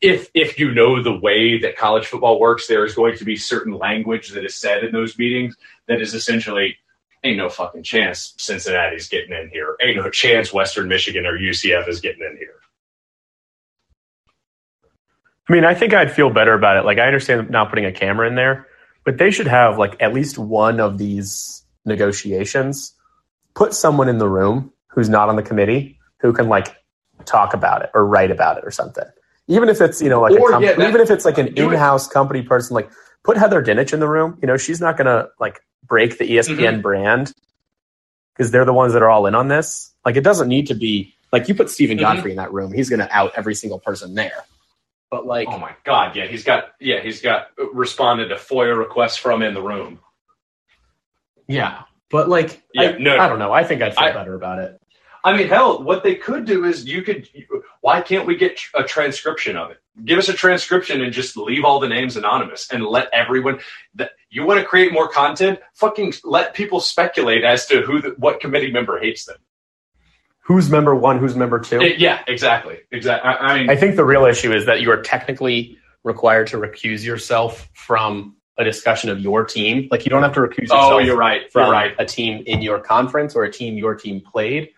if if you know the way that college football works, there is going to be certain language that is said in those meetings that is essentially ain't no fucking chance Cincinnati's getting in here. Ain't no chance Western Michigan or UCF is getting in here. I mean, I think I'd feel better about it. Like, I understand not putting a camera in there, but they should have like at least one of these negotiations. Put someone in the room who's not on the committee who can like talk about it or write about it or something. Even if it's you know like Or, a com- yeah, that- even if it's like an in-house company person, like put Heather Dinich in the room. You know, she's not gonna like break the ESPN Mm-hmm. brand because they're the ones that are all in on this. Like, it doesn't need to be like you put Steven Mhm. Godfrey in that room. He's gonna out every single person there. But like, Oh my god, yeah, he's got yeah, he's got responded to FOIA requests from in the room. Yeah, but like, Yeah, I, no, I don't know. I think I'd feel I- better about it. I mean, hell, what they could do is you could. Why can't we get a transcription of it? Give us a transcription and just leave all the names anonymous and let everyone. That you want to create more content? Fucking let people speculate as to who, the, what committee member hates them. Who's member one? Who's member two? Eh, yeah, exactly, exactly. I, I mean, I think the real issue is that you are technically required to recuse yourself from a discussion of your team. Like, you don't have to recuse yourself. oh, you're right. from You're right. a team in your conference or a team your team played.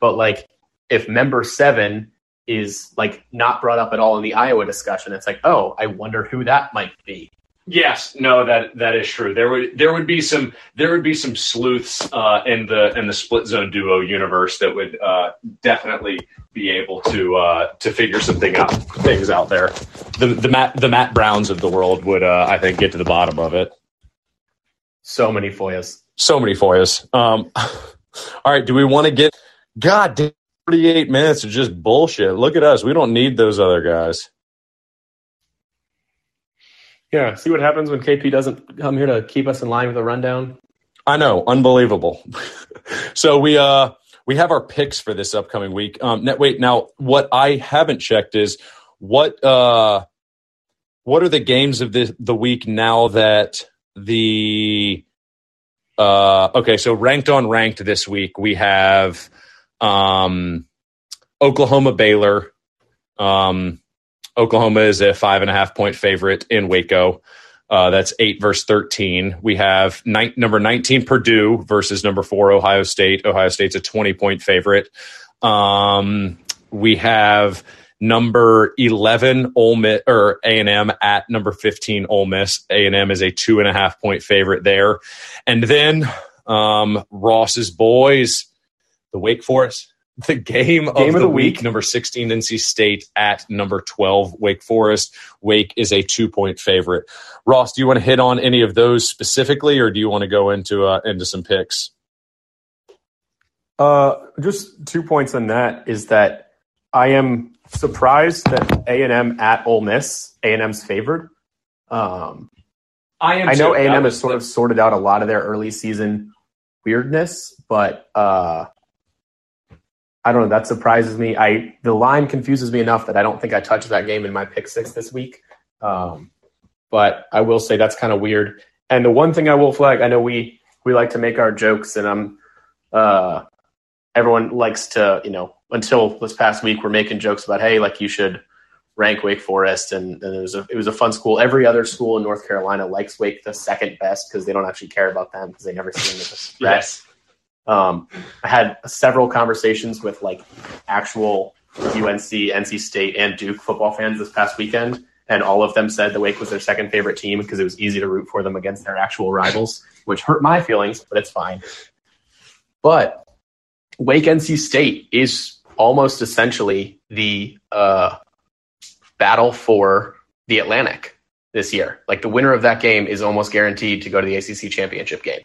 But like if member seven is like not brought up at all in the Iowa discussion, it's like, oh, I wonder who that might be. Yes, no, that that is true. There would there would be some there would be some sleuths uh, in the in the split zone duo universe that would uh, definitely be able to uh, to figure something out things out there. The the Matt the Matt Browns of the world would uh, I think get to the bottom of it. So many FOIAs. So many FOIAs. Um, [laughs] all right, do we want to get? God damn, 48 minutes of just bullshit. Look at us. We don't need those other guys. Yeah. See what happens when KP doesn't come here to keep us in line with a rundown. I know, unbelievable. [laughs] so we uh we have our picks for this upcoming week. Um, net, wait, now what I haven't checked is what uh what are the games of the the week now that the uh, okay, so ranked on ranked this week, we have um, Oklahoma Baylor. Um, Oklahoma is a five and a half point favorite in Waco. Uh, that's eight versus 13. We have number 19 Purdue versus number four Ohio State. Ohio State's a 20 point favorite. Um, we have number 11 Ole Miss or A&M at number 15 Ole Miss. A&M is a two and a half point favorite there. And then um, Ross's boys, the Wake Forest, [laughs] the game, of, Game the, of the week, week. number 16 NC State at number 12 Wake Forest. Wake is a two point favorite. Ross, do you want to hit on any of those specifically, or do you want to go into uh, into some picks? Uh, just two points on that is that I am surprised that A and M at Ole Miss, A and M's favored. Um, I am. I know. A and M has sort the- of sorted out a lot of their early season weirdness, but uh, I don't know. That surprises me. I the line confuses me enough that I don't think I touched that game in my pick six this week. Um, but I will say that's kind of weird. And the one thing I will flag, I know we we like to make our jokes, and I'm uh, everyone likes to you know until this past week we're making jokes about hey like you should rank Wake Forest, and, and it was a it was a fun school. Every other school in North Carolina likes Wake the second best because they don't actually care about them because they never see them as. Um, I had several conversations with like actual UNC, NC State, and Duke football fans this past weekend, and all of them said the Wake was their second favorite team because it was easy to root for them against their actual rivals, which hurt my feelings, but it's fine. But Wake NC State is almost essentially the uh, battle for the Atlantic this year. Like the winner of that game is almost guaranteed to go to the ACC championship game.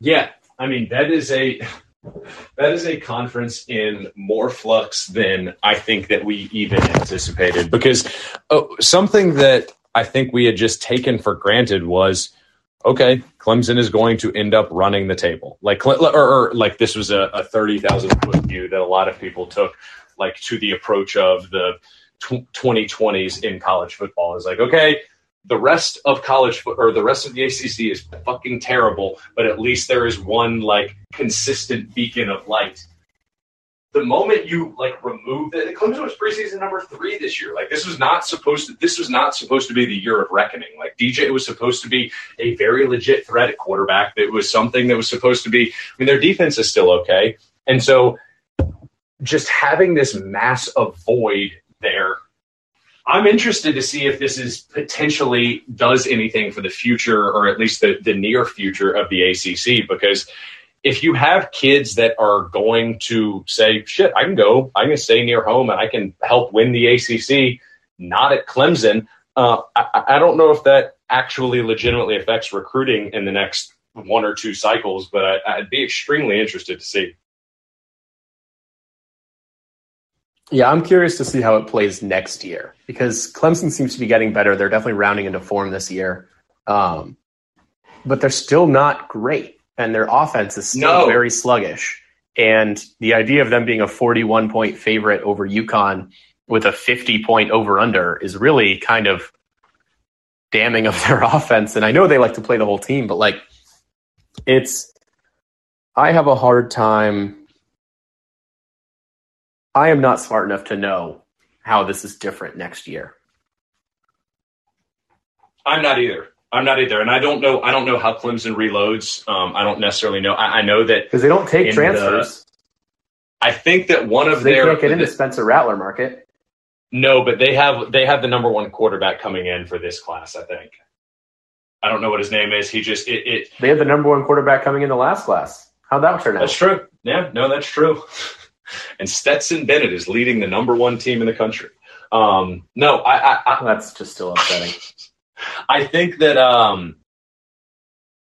Yeah, I mean that is a that is a conference in more flux than I think that we even anticipated. Because oh, something that I think we had just taken for granted was okay, Clemson is going to end up running the table. Like or, or like this was a, a thirty thousand foot view that a lot of people took like to the approach of the twenty twenties in college football. Is like okay, the rest of college or the rest of the ACC is fucking terrible, but at least there is one like consistent beacon of light. The moment you like remove the Clemson was preseason number three this year. Like this was not supposed to. This was not supposed to be the year of reckoning. Like DJ was supposed to be a very legit threat at quarterback. That was something that was supposed to be. I mean, their defense is still okay, and so just having this mass of void there I'm interested to see if this is potentially does anything for the future or at least the, the near future of the ACC because if you have kids that are going to say, shit, I can go, I can stay near home and I can help win the ACC, not at Clemson, uh, I, I don't know if that actually legitimately affects recruiting in the next one or two cycles, but I, I'd be extremely interested to see. Yeah, I'm curious to see how it plays next year because Clemson seems to be getting better. They're definitely rounding into form this year, um, but they're still not great, and their offense is still No. very sluggish. And the idea of them being a 41 point favorite over UConn with a 50 point over under is really kind of damning of [laughs] their offense. And I know they like to play the whole team, but like it's, I have a hard time. I am not smart enough to know how this is different next year. I'm not either. I'm not either, and I don't know. I don't know how Clemson reloads. Um, I don't necessarily know. I, I know that Because they don't take transfers. I think that one of their they their can't get into Spencer Rattler market. no, but they have they have the number one quarterback coming in for this class. I think. I don't know what his name is. He just it. it They had the number one quarterback coming in the last class. How'd that turn out? that's true. Yeah, no, that's true. [laughs] and Stetson Bennett is leading the number one team in the country. Um, no, I, I, I That's just still upsetting. I think that um,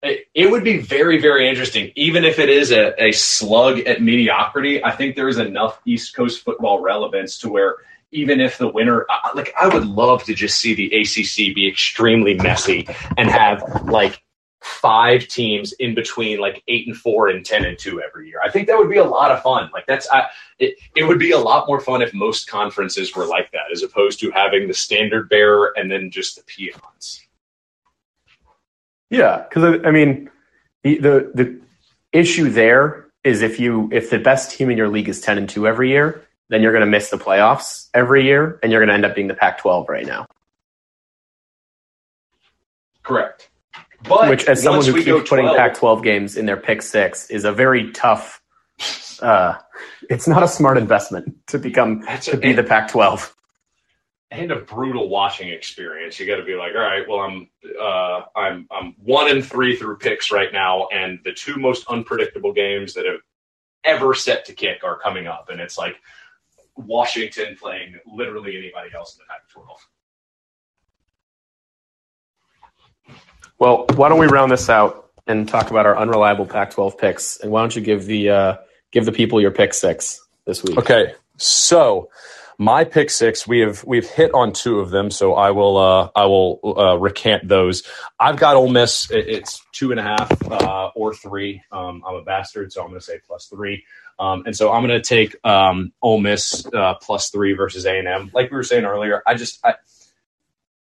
it, it would be very, very interesting, even if it is a, a slug at mediocrity. I think there is enough East Coast football relevance to where even if the winner, like, I would love to just see the ACC be extremely messy and have like five teams in between like eight and four and ten and two every year. I think that would be a lot of fun. Like that's I, it. It would be a lot more fun if most conferences were like that, as opposed to having the standard bearer and then just the peons. Yeah, because I mean, the, the the issue there is if you if the best team in your league is ten and two every year, then you're going to miss the playoffs every year, and you're going to end up being the Pac-12 right now. Correct. But Which, as someone who keeps putting 12 Pac-12 games in their pick six, is a very tough. Uh, it's not a smart investment to become to be the Pac-12. and a brutal watching experience. You got to be like, all right, well, I'm uh, I'm I'm one and three through picks right now, and the two most unpredictable games that have ever set to kick are coming up, and it's like Washington playing literally anybody else in the Pac-12. Well, why don't we round this out and talk about our unreliable Pac-12 picks? And why don't you give the uh, give the people your pick six this week? Okay, so my pick six, we have we've hit on two of them, so I will uh, I will uh, recant those. I've got Ole Miss. It's two and a half uh, or three. Um, I'm a bastard, so I'm going to say plus three. Um, and so I'm going to take um, Ole Miss uh, plus three versus A and M. Like we were saying earlier, I just I,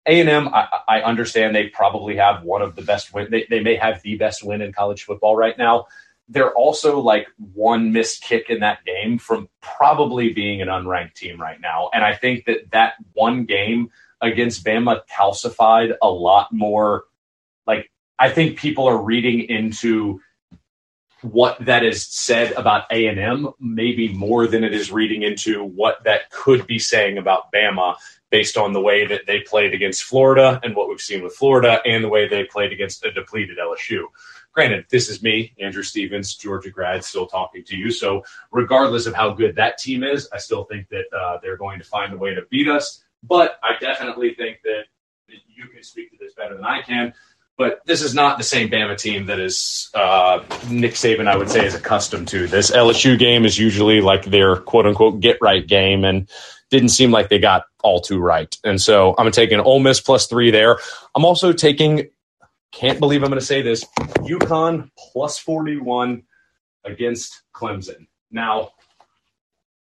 A and M. I, I understand they probably have one of the best win. They, they may have the best win in college football right now they're also like one missed kick in that game from probably being an unranked team right now. And I think that that one game against Bama calcified a lot more. Like, I think people are reading into what that is said about A&M maybe more than it is reading into what that could be saying about Bama based on the way that they played against Florida and what we've seen with Florida and the way they played against a depleted LSU granted, this is me, Andrew Stevens, Georgia grad, still talking to you. So, regardless of how good that team is, I still think that uh, they're going to find a way to beat us. But I definitely think that you can speak to this better than I can. But this is not the same Bama team that is uh, Nick Saban, I would say, is accustomed to. This LSU game is usually like their quote unquote get right game, and didn't seem like they got all too right. And so I'm taking Ole Miss plus three there. I'm also taking can't believe I'm going to say this. UConn plus 41 against Clemson. Now,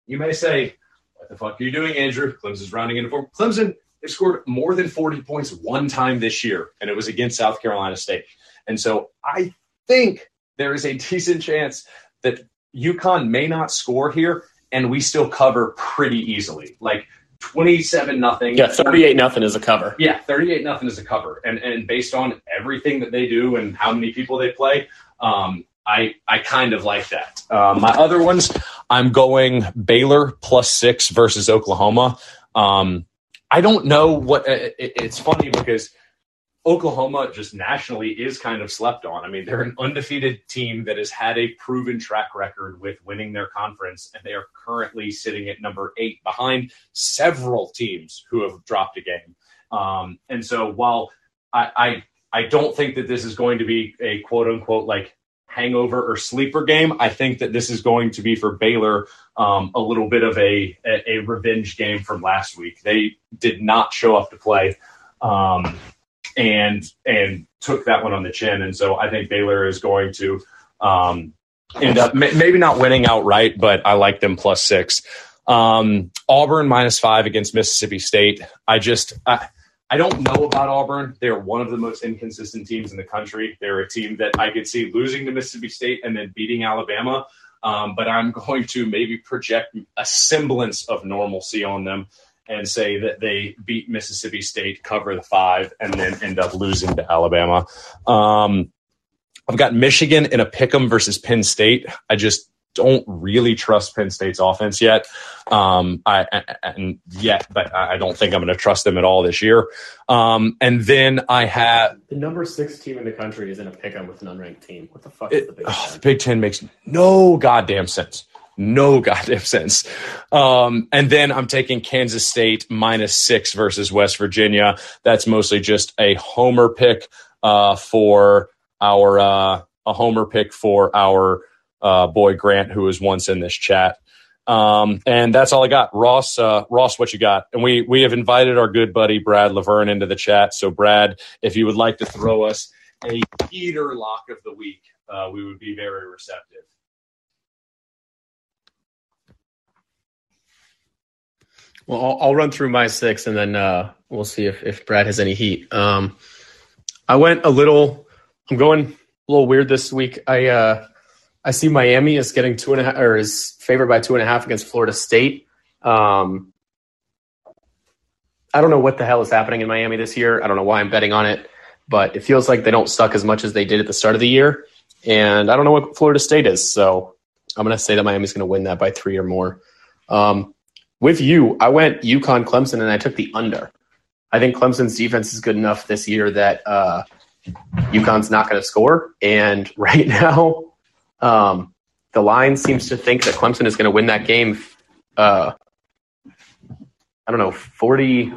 you may say, what the fuck are you doing, Andrew? Clemson's rounding into form. Clemson, they scored more than 40 points one time this year, and it was against South Carolina State. And so I think there is a decent chance that UConn may not score here, and we still cover pretty easily. Like 27 nothing. Yeah, thirty-eight nothing is a cover. Yeah, 38 nothing is a cover. And and based on everything that they do and how many people they play, um, I I kind of like that. Uh, my other ones, I'm going Baylor plus six versus Oklahoma. Um, I don't know what it, it's funny because Oklahoma just nationally is kind of slept on. I mean, they're an undefeated team that has had a proven track record with winning their conference, and they are currently sitting at number eight behind several teams who have dropped a game. Um, and so while I, I I don't think that this is going to be a quote unquote like hangover or sleeper game, I think that this is going to be for Baylor um, a little bit of a, a a revenge game from last week. They did not show up to play. Um, and and took that one on the chin. And so I think Baylor is going to um, end up may, maybe not winning outright, but I like them plus six. Um, Auburn minus five against Mississippi State. I just I, I don't know about Auburn. They're one of the most inconsistent teams in the country. They're a team that I could see losing to Mississippi State and then beating Alabama. Um, but I'm [laughs] going to maybe project a semblance of normalcy on them and say that they beat Mississippi State, cover the five, and then end up losing to Alabama. Um, I've got Michigan in a pick'em versus Penn State. I just don't really trust Penn State's offense yet. Um, I, and yet, but I don't think I'm going to trust them at all this year. Um, and then I have The number six team in the country is in a pick'em with an unranked team. What the fuck it, is the Big oh, the Big Ten makes no goddamn sense. No [laughs] goddamn sense. Um, and then I'm taking Kansas State minus six versus West Virginia. That's mostly just a homer pick uh, for our uh, a homer pick for our uh, boy Grant, who was once in this chat. Um, and that's all I got. Ross, uh, Ross, what you got? And we we have invited our good buddy Brad Laverne into the chat. So Brad, if you would like to throw us a heater lock of the week, uh, we would be very receptive. Well, I'll, I'll run through my six, and then uh, we'll see if, if Brad has any heat. Um, I went a little I'm going a little weird this week. I uh, I see Miami is getting two and a half, or is favored by two and a half against Florida State. Um, I don't know what the hell is happening in Miami this year. I don't know why I'm betting on it, but it feels like they don't suck as much as they did at the start of the year. And I don't know what Florida State is, so I'm going to say that Miami's going to win that by three or more. Um, with you, I went UConn Clemson and I took the under. I think Clemson's defense is good enough this year that uh, UConn's not going to score. And [laughs] right now, um, the line seems to think that Clemson is going to win that game. Uh, I don't know, 40.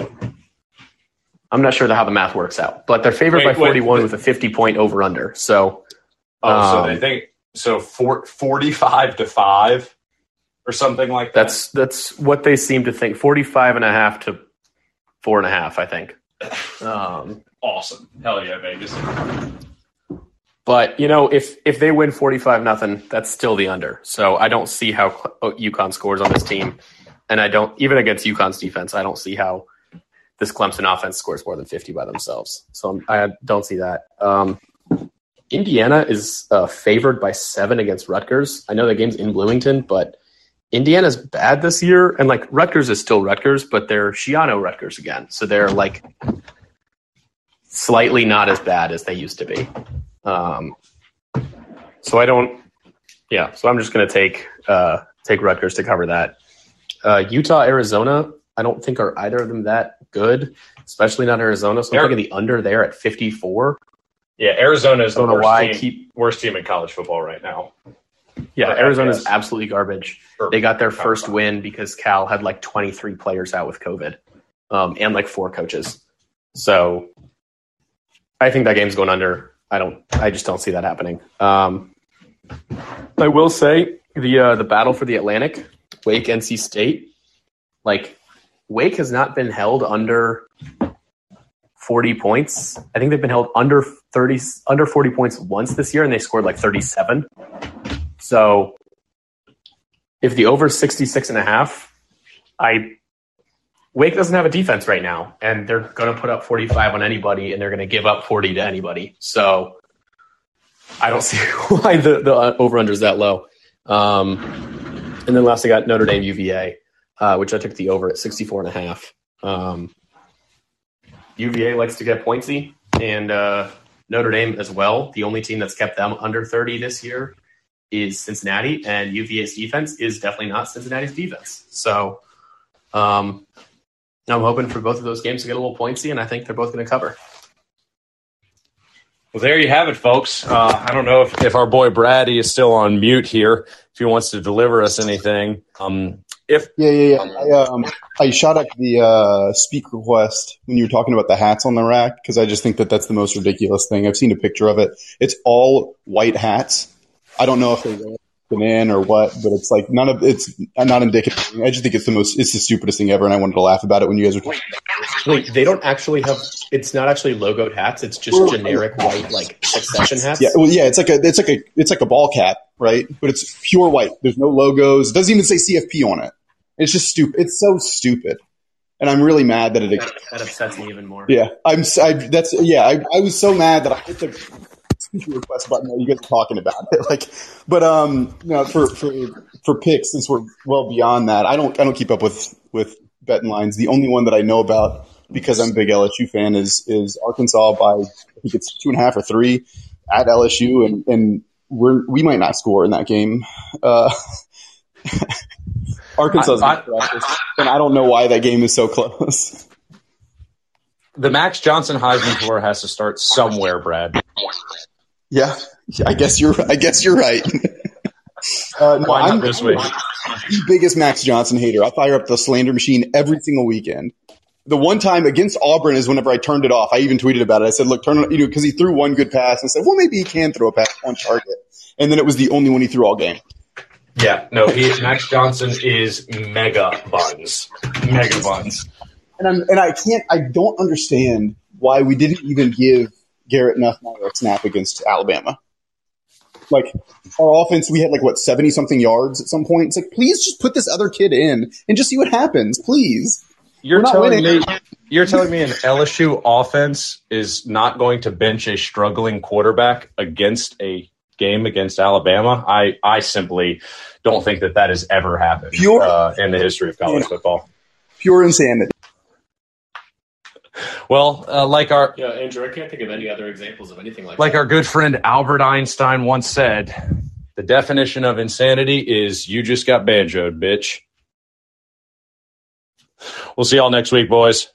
I'm not sure how the math works out, but they're favored Wait, by 41 wait. with a 50 point over under. So, Oh, so Um, they think so. For, Forty-five to five, or something like that. That's that's what they seem to think. 45 and a half to four and a half, I think. Um, awesome. Hell yeah, Vegas. but you know, if if they win 45 nothing, that's still the under. So I don't see how oh, UConn scores on this team, and I don't even against UConn's defense. I don't see how this Clemson offense scores more than 50 by themselves. So I'm, I don't see that. Um, Indiana is uh, favored by seven against Rutgers. I know the game's in Bloomington, but Indiana's bad this year, and like Rutgers is still Rutgers, but they're Schiano Rutgers again, so they're like slightly not as bad as they used to be. Um, so I don't, yeah. So I'm just going to take uh, take Rutgers to cover that. Uh, Utah, Arizona. I don't think are either of them that good, especially not Arizona. So I'm taking the under there at 54. Yeah, Arizona is the worst team, keep worst team in college football right now. Yeah, Right, Arizona's absolutely garbage. Or- They got their first win because Cal had like 23 players out with COVID um, and like four coaches. So I think that game's going under. I don't. I just don't see that happening. Um, I will say the uh, the battle for the Atlantic, Wake NC State, like Wake has not been held under 40 points. I think they've been held under 30 under 40 points once this year and they scored like 37. So if the over 66 and a half, I Wake doesn't have a defense right now and they're going to put up 45 on anybody and they're going to give up 40 to anybody. So I don't [laughs] see why the the over under is that low. Um, and then last I got Notre Dame UVA, uh, which I took the over at 64 and a half. Um, UVA likes to get pointsy, and uh, Notre Dame as well. The only team that's kept them under 30 this year is Cincinnati, and UVA's defense is definitely not Cincinnati's defense. So um, I'm hoping for both of those games to get a little pointsy, and I think they're both going to cover. Well, there you have it, folks. Uh, I don't know if, if our boy Brady is still on mute here. If he wants to deliver us anything, um, if Yeah, yeah, yeah. I, um, I shot up the uh, speak request when you were talking about the hats on the rack because I just think that that's the most ridiculous thing. I've seen a picture of it. It's all white hats. I don't know if they're them in or what, but it's like none of it's not indicative. I just think it's the most, it's the stupidest thing ever, and I wanted to laugh about it when you guys were talking. Wait, they don't actually have. It's not actually logoed hats. It's just generic white, like succession hats. Yeah, well, yeah, it's like a, it's like a, it's like a ball cap, right? But it's pure white. There's no logos. It doesn't even say CFP on it. It's just stupid. It's so stupid, and I'm really mad that it. that, that upsets me even more. Yeah, I'm. I, that's yeah. I, I was so mad that I hit the [laughs] request button while you guys were talking about it. [laughs] Like, but um, you know, for for for picks, since we're well beyond that, I don't I don't keep up with with betting lines. The only one that I know about because I'm a big LSU fan is is Arkansas by I think it's two and a half or three at LSU, and and we're we might not score in that game. Uh, [laughs] Arkansas, I- and I don't know why that game is so close. the Max Johnson Heisman tour has to start somewhere, Brad. Yeah, I guess you're. I guess you're right. [laughs] uh, no, Why not I'm, this I'm week? the biggest Max Johnson hater. I fire up the slander machine every single weekend. The one time against Auburn is whenever I turned it off. I even tweeted about it. I said, "Look, turn it," you know, because he threw one good pass and said, "Well, maybe he can throw a pass on target." And then it was the only one he threw all game. Yeah, no, he, Max Johnson is mega buns. Mega buns. And I'm, and I can't. I don't understand why we didn't even give Garrett Nussmeier snap against Alabama. Like our offense, we had like what seventy something yards at some point. It's like, please just put this other kid in and just see what happens, please. you're telling winning. me you're telling me an LSU offense is not going to bench a struggling quarterback against a game against Alabama? I I simply don't think that that has ever happened Pure- uh, in the history of college football. Pure insanity. Well, uh, like our Yeah, Andrew, I can't think of any other examples of anything like, like that. our good friend Albert Einstein once said, the definition of insanity is you just got banjoed, bitch. We'll see y'all next week, boys.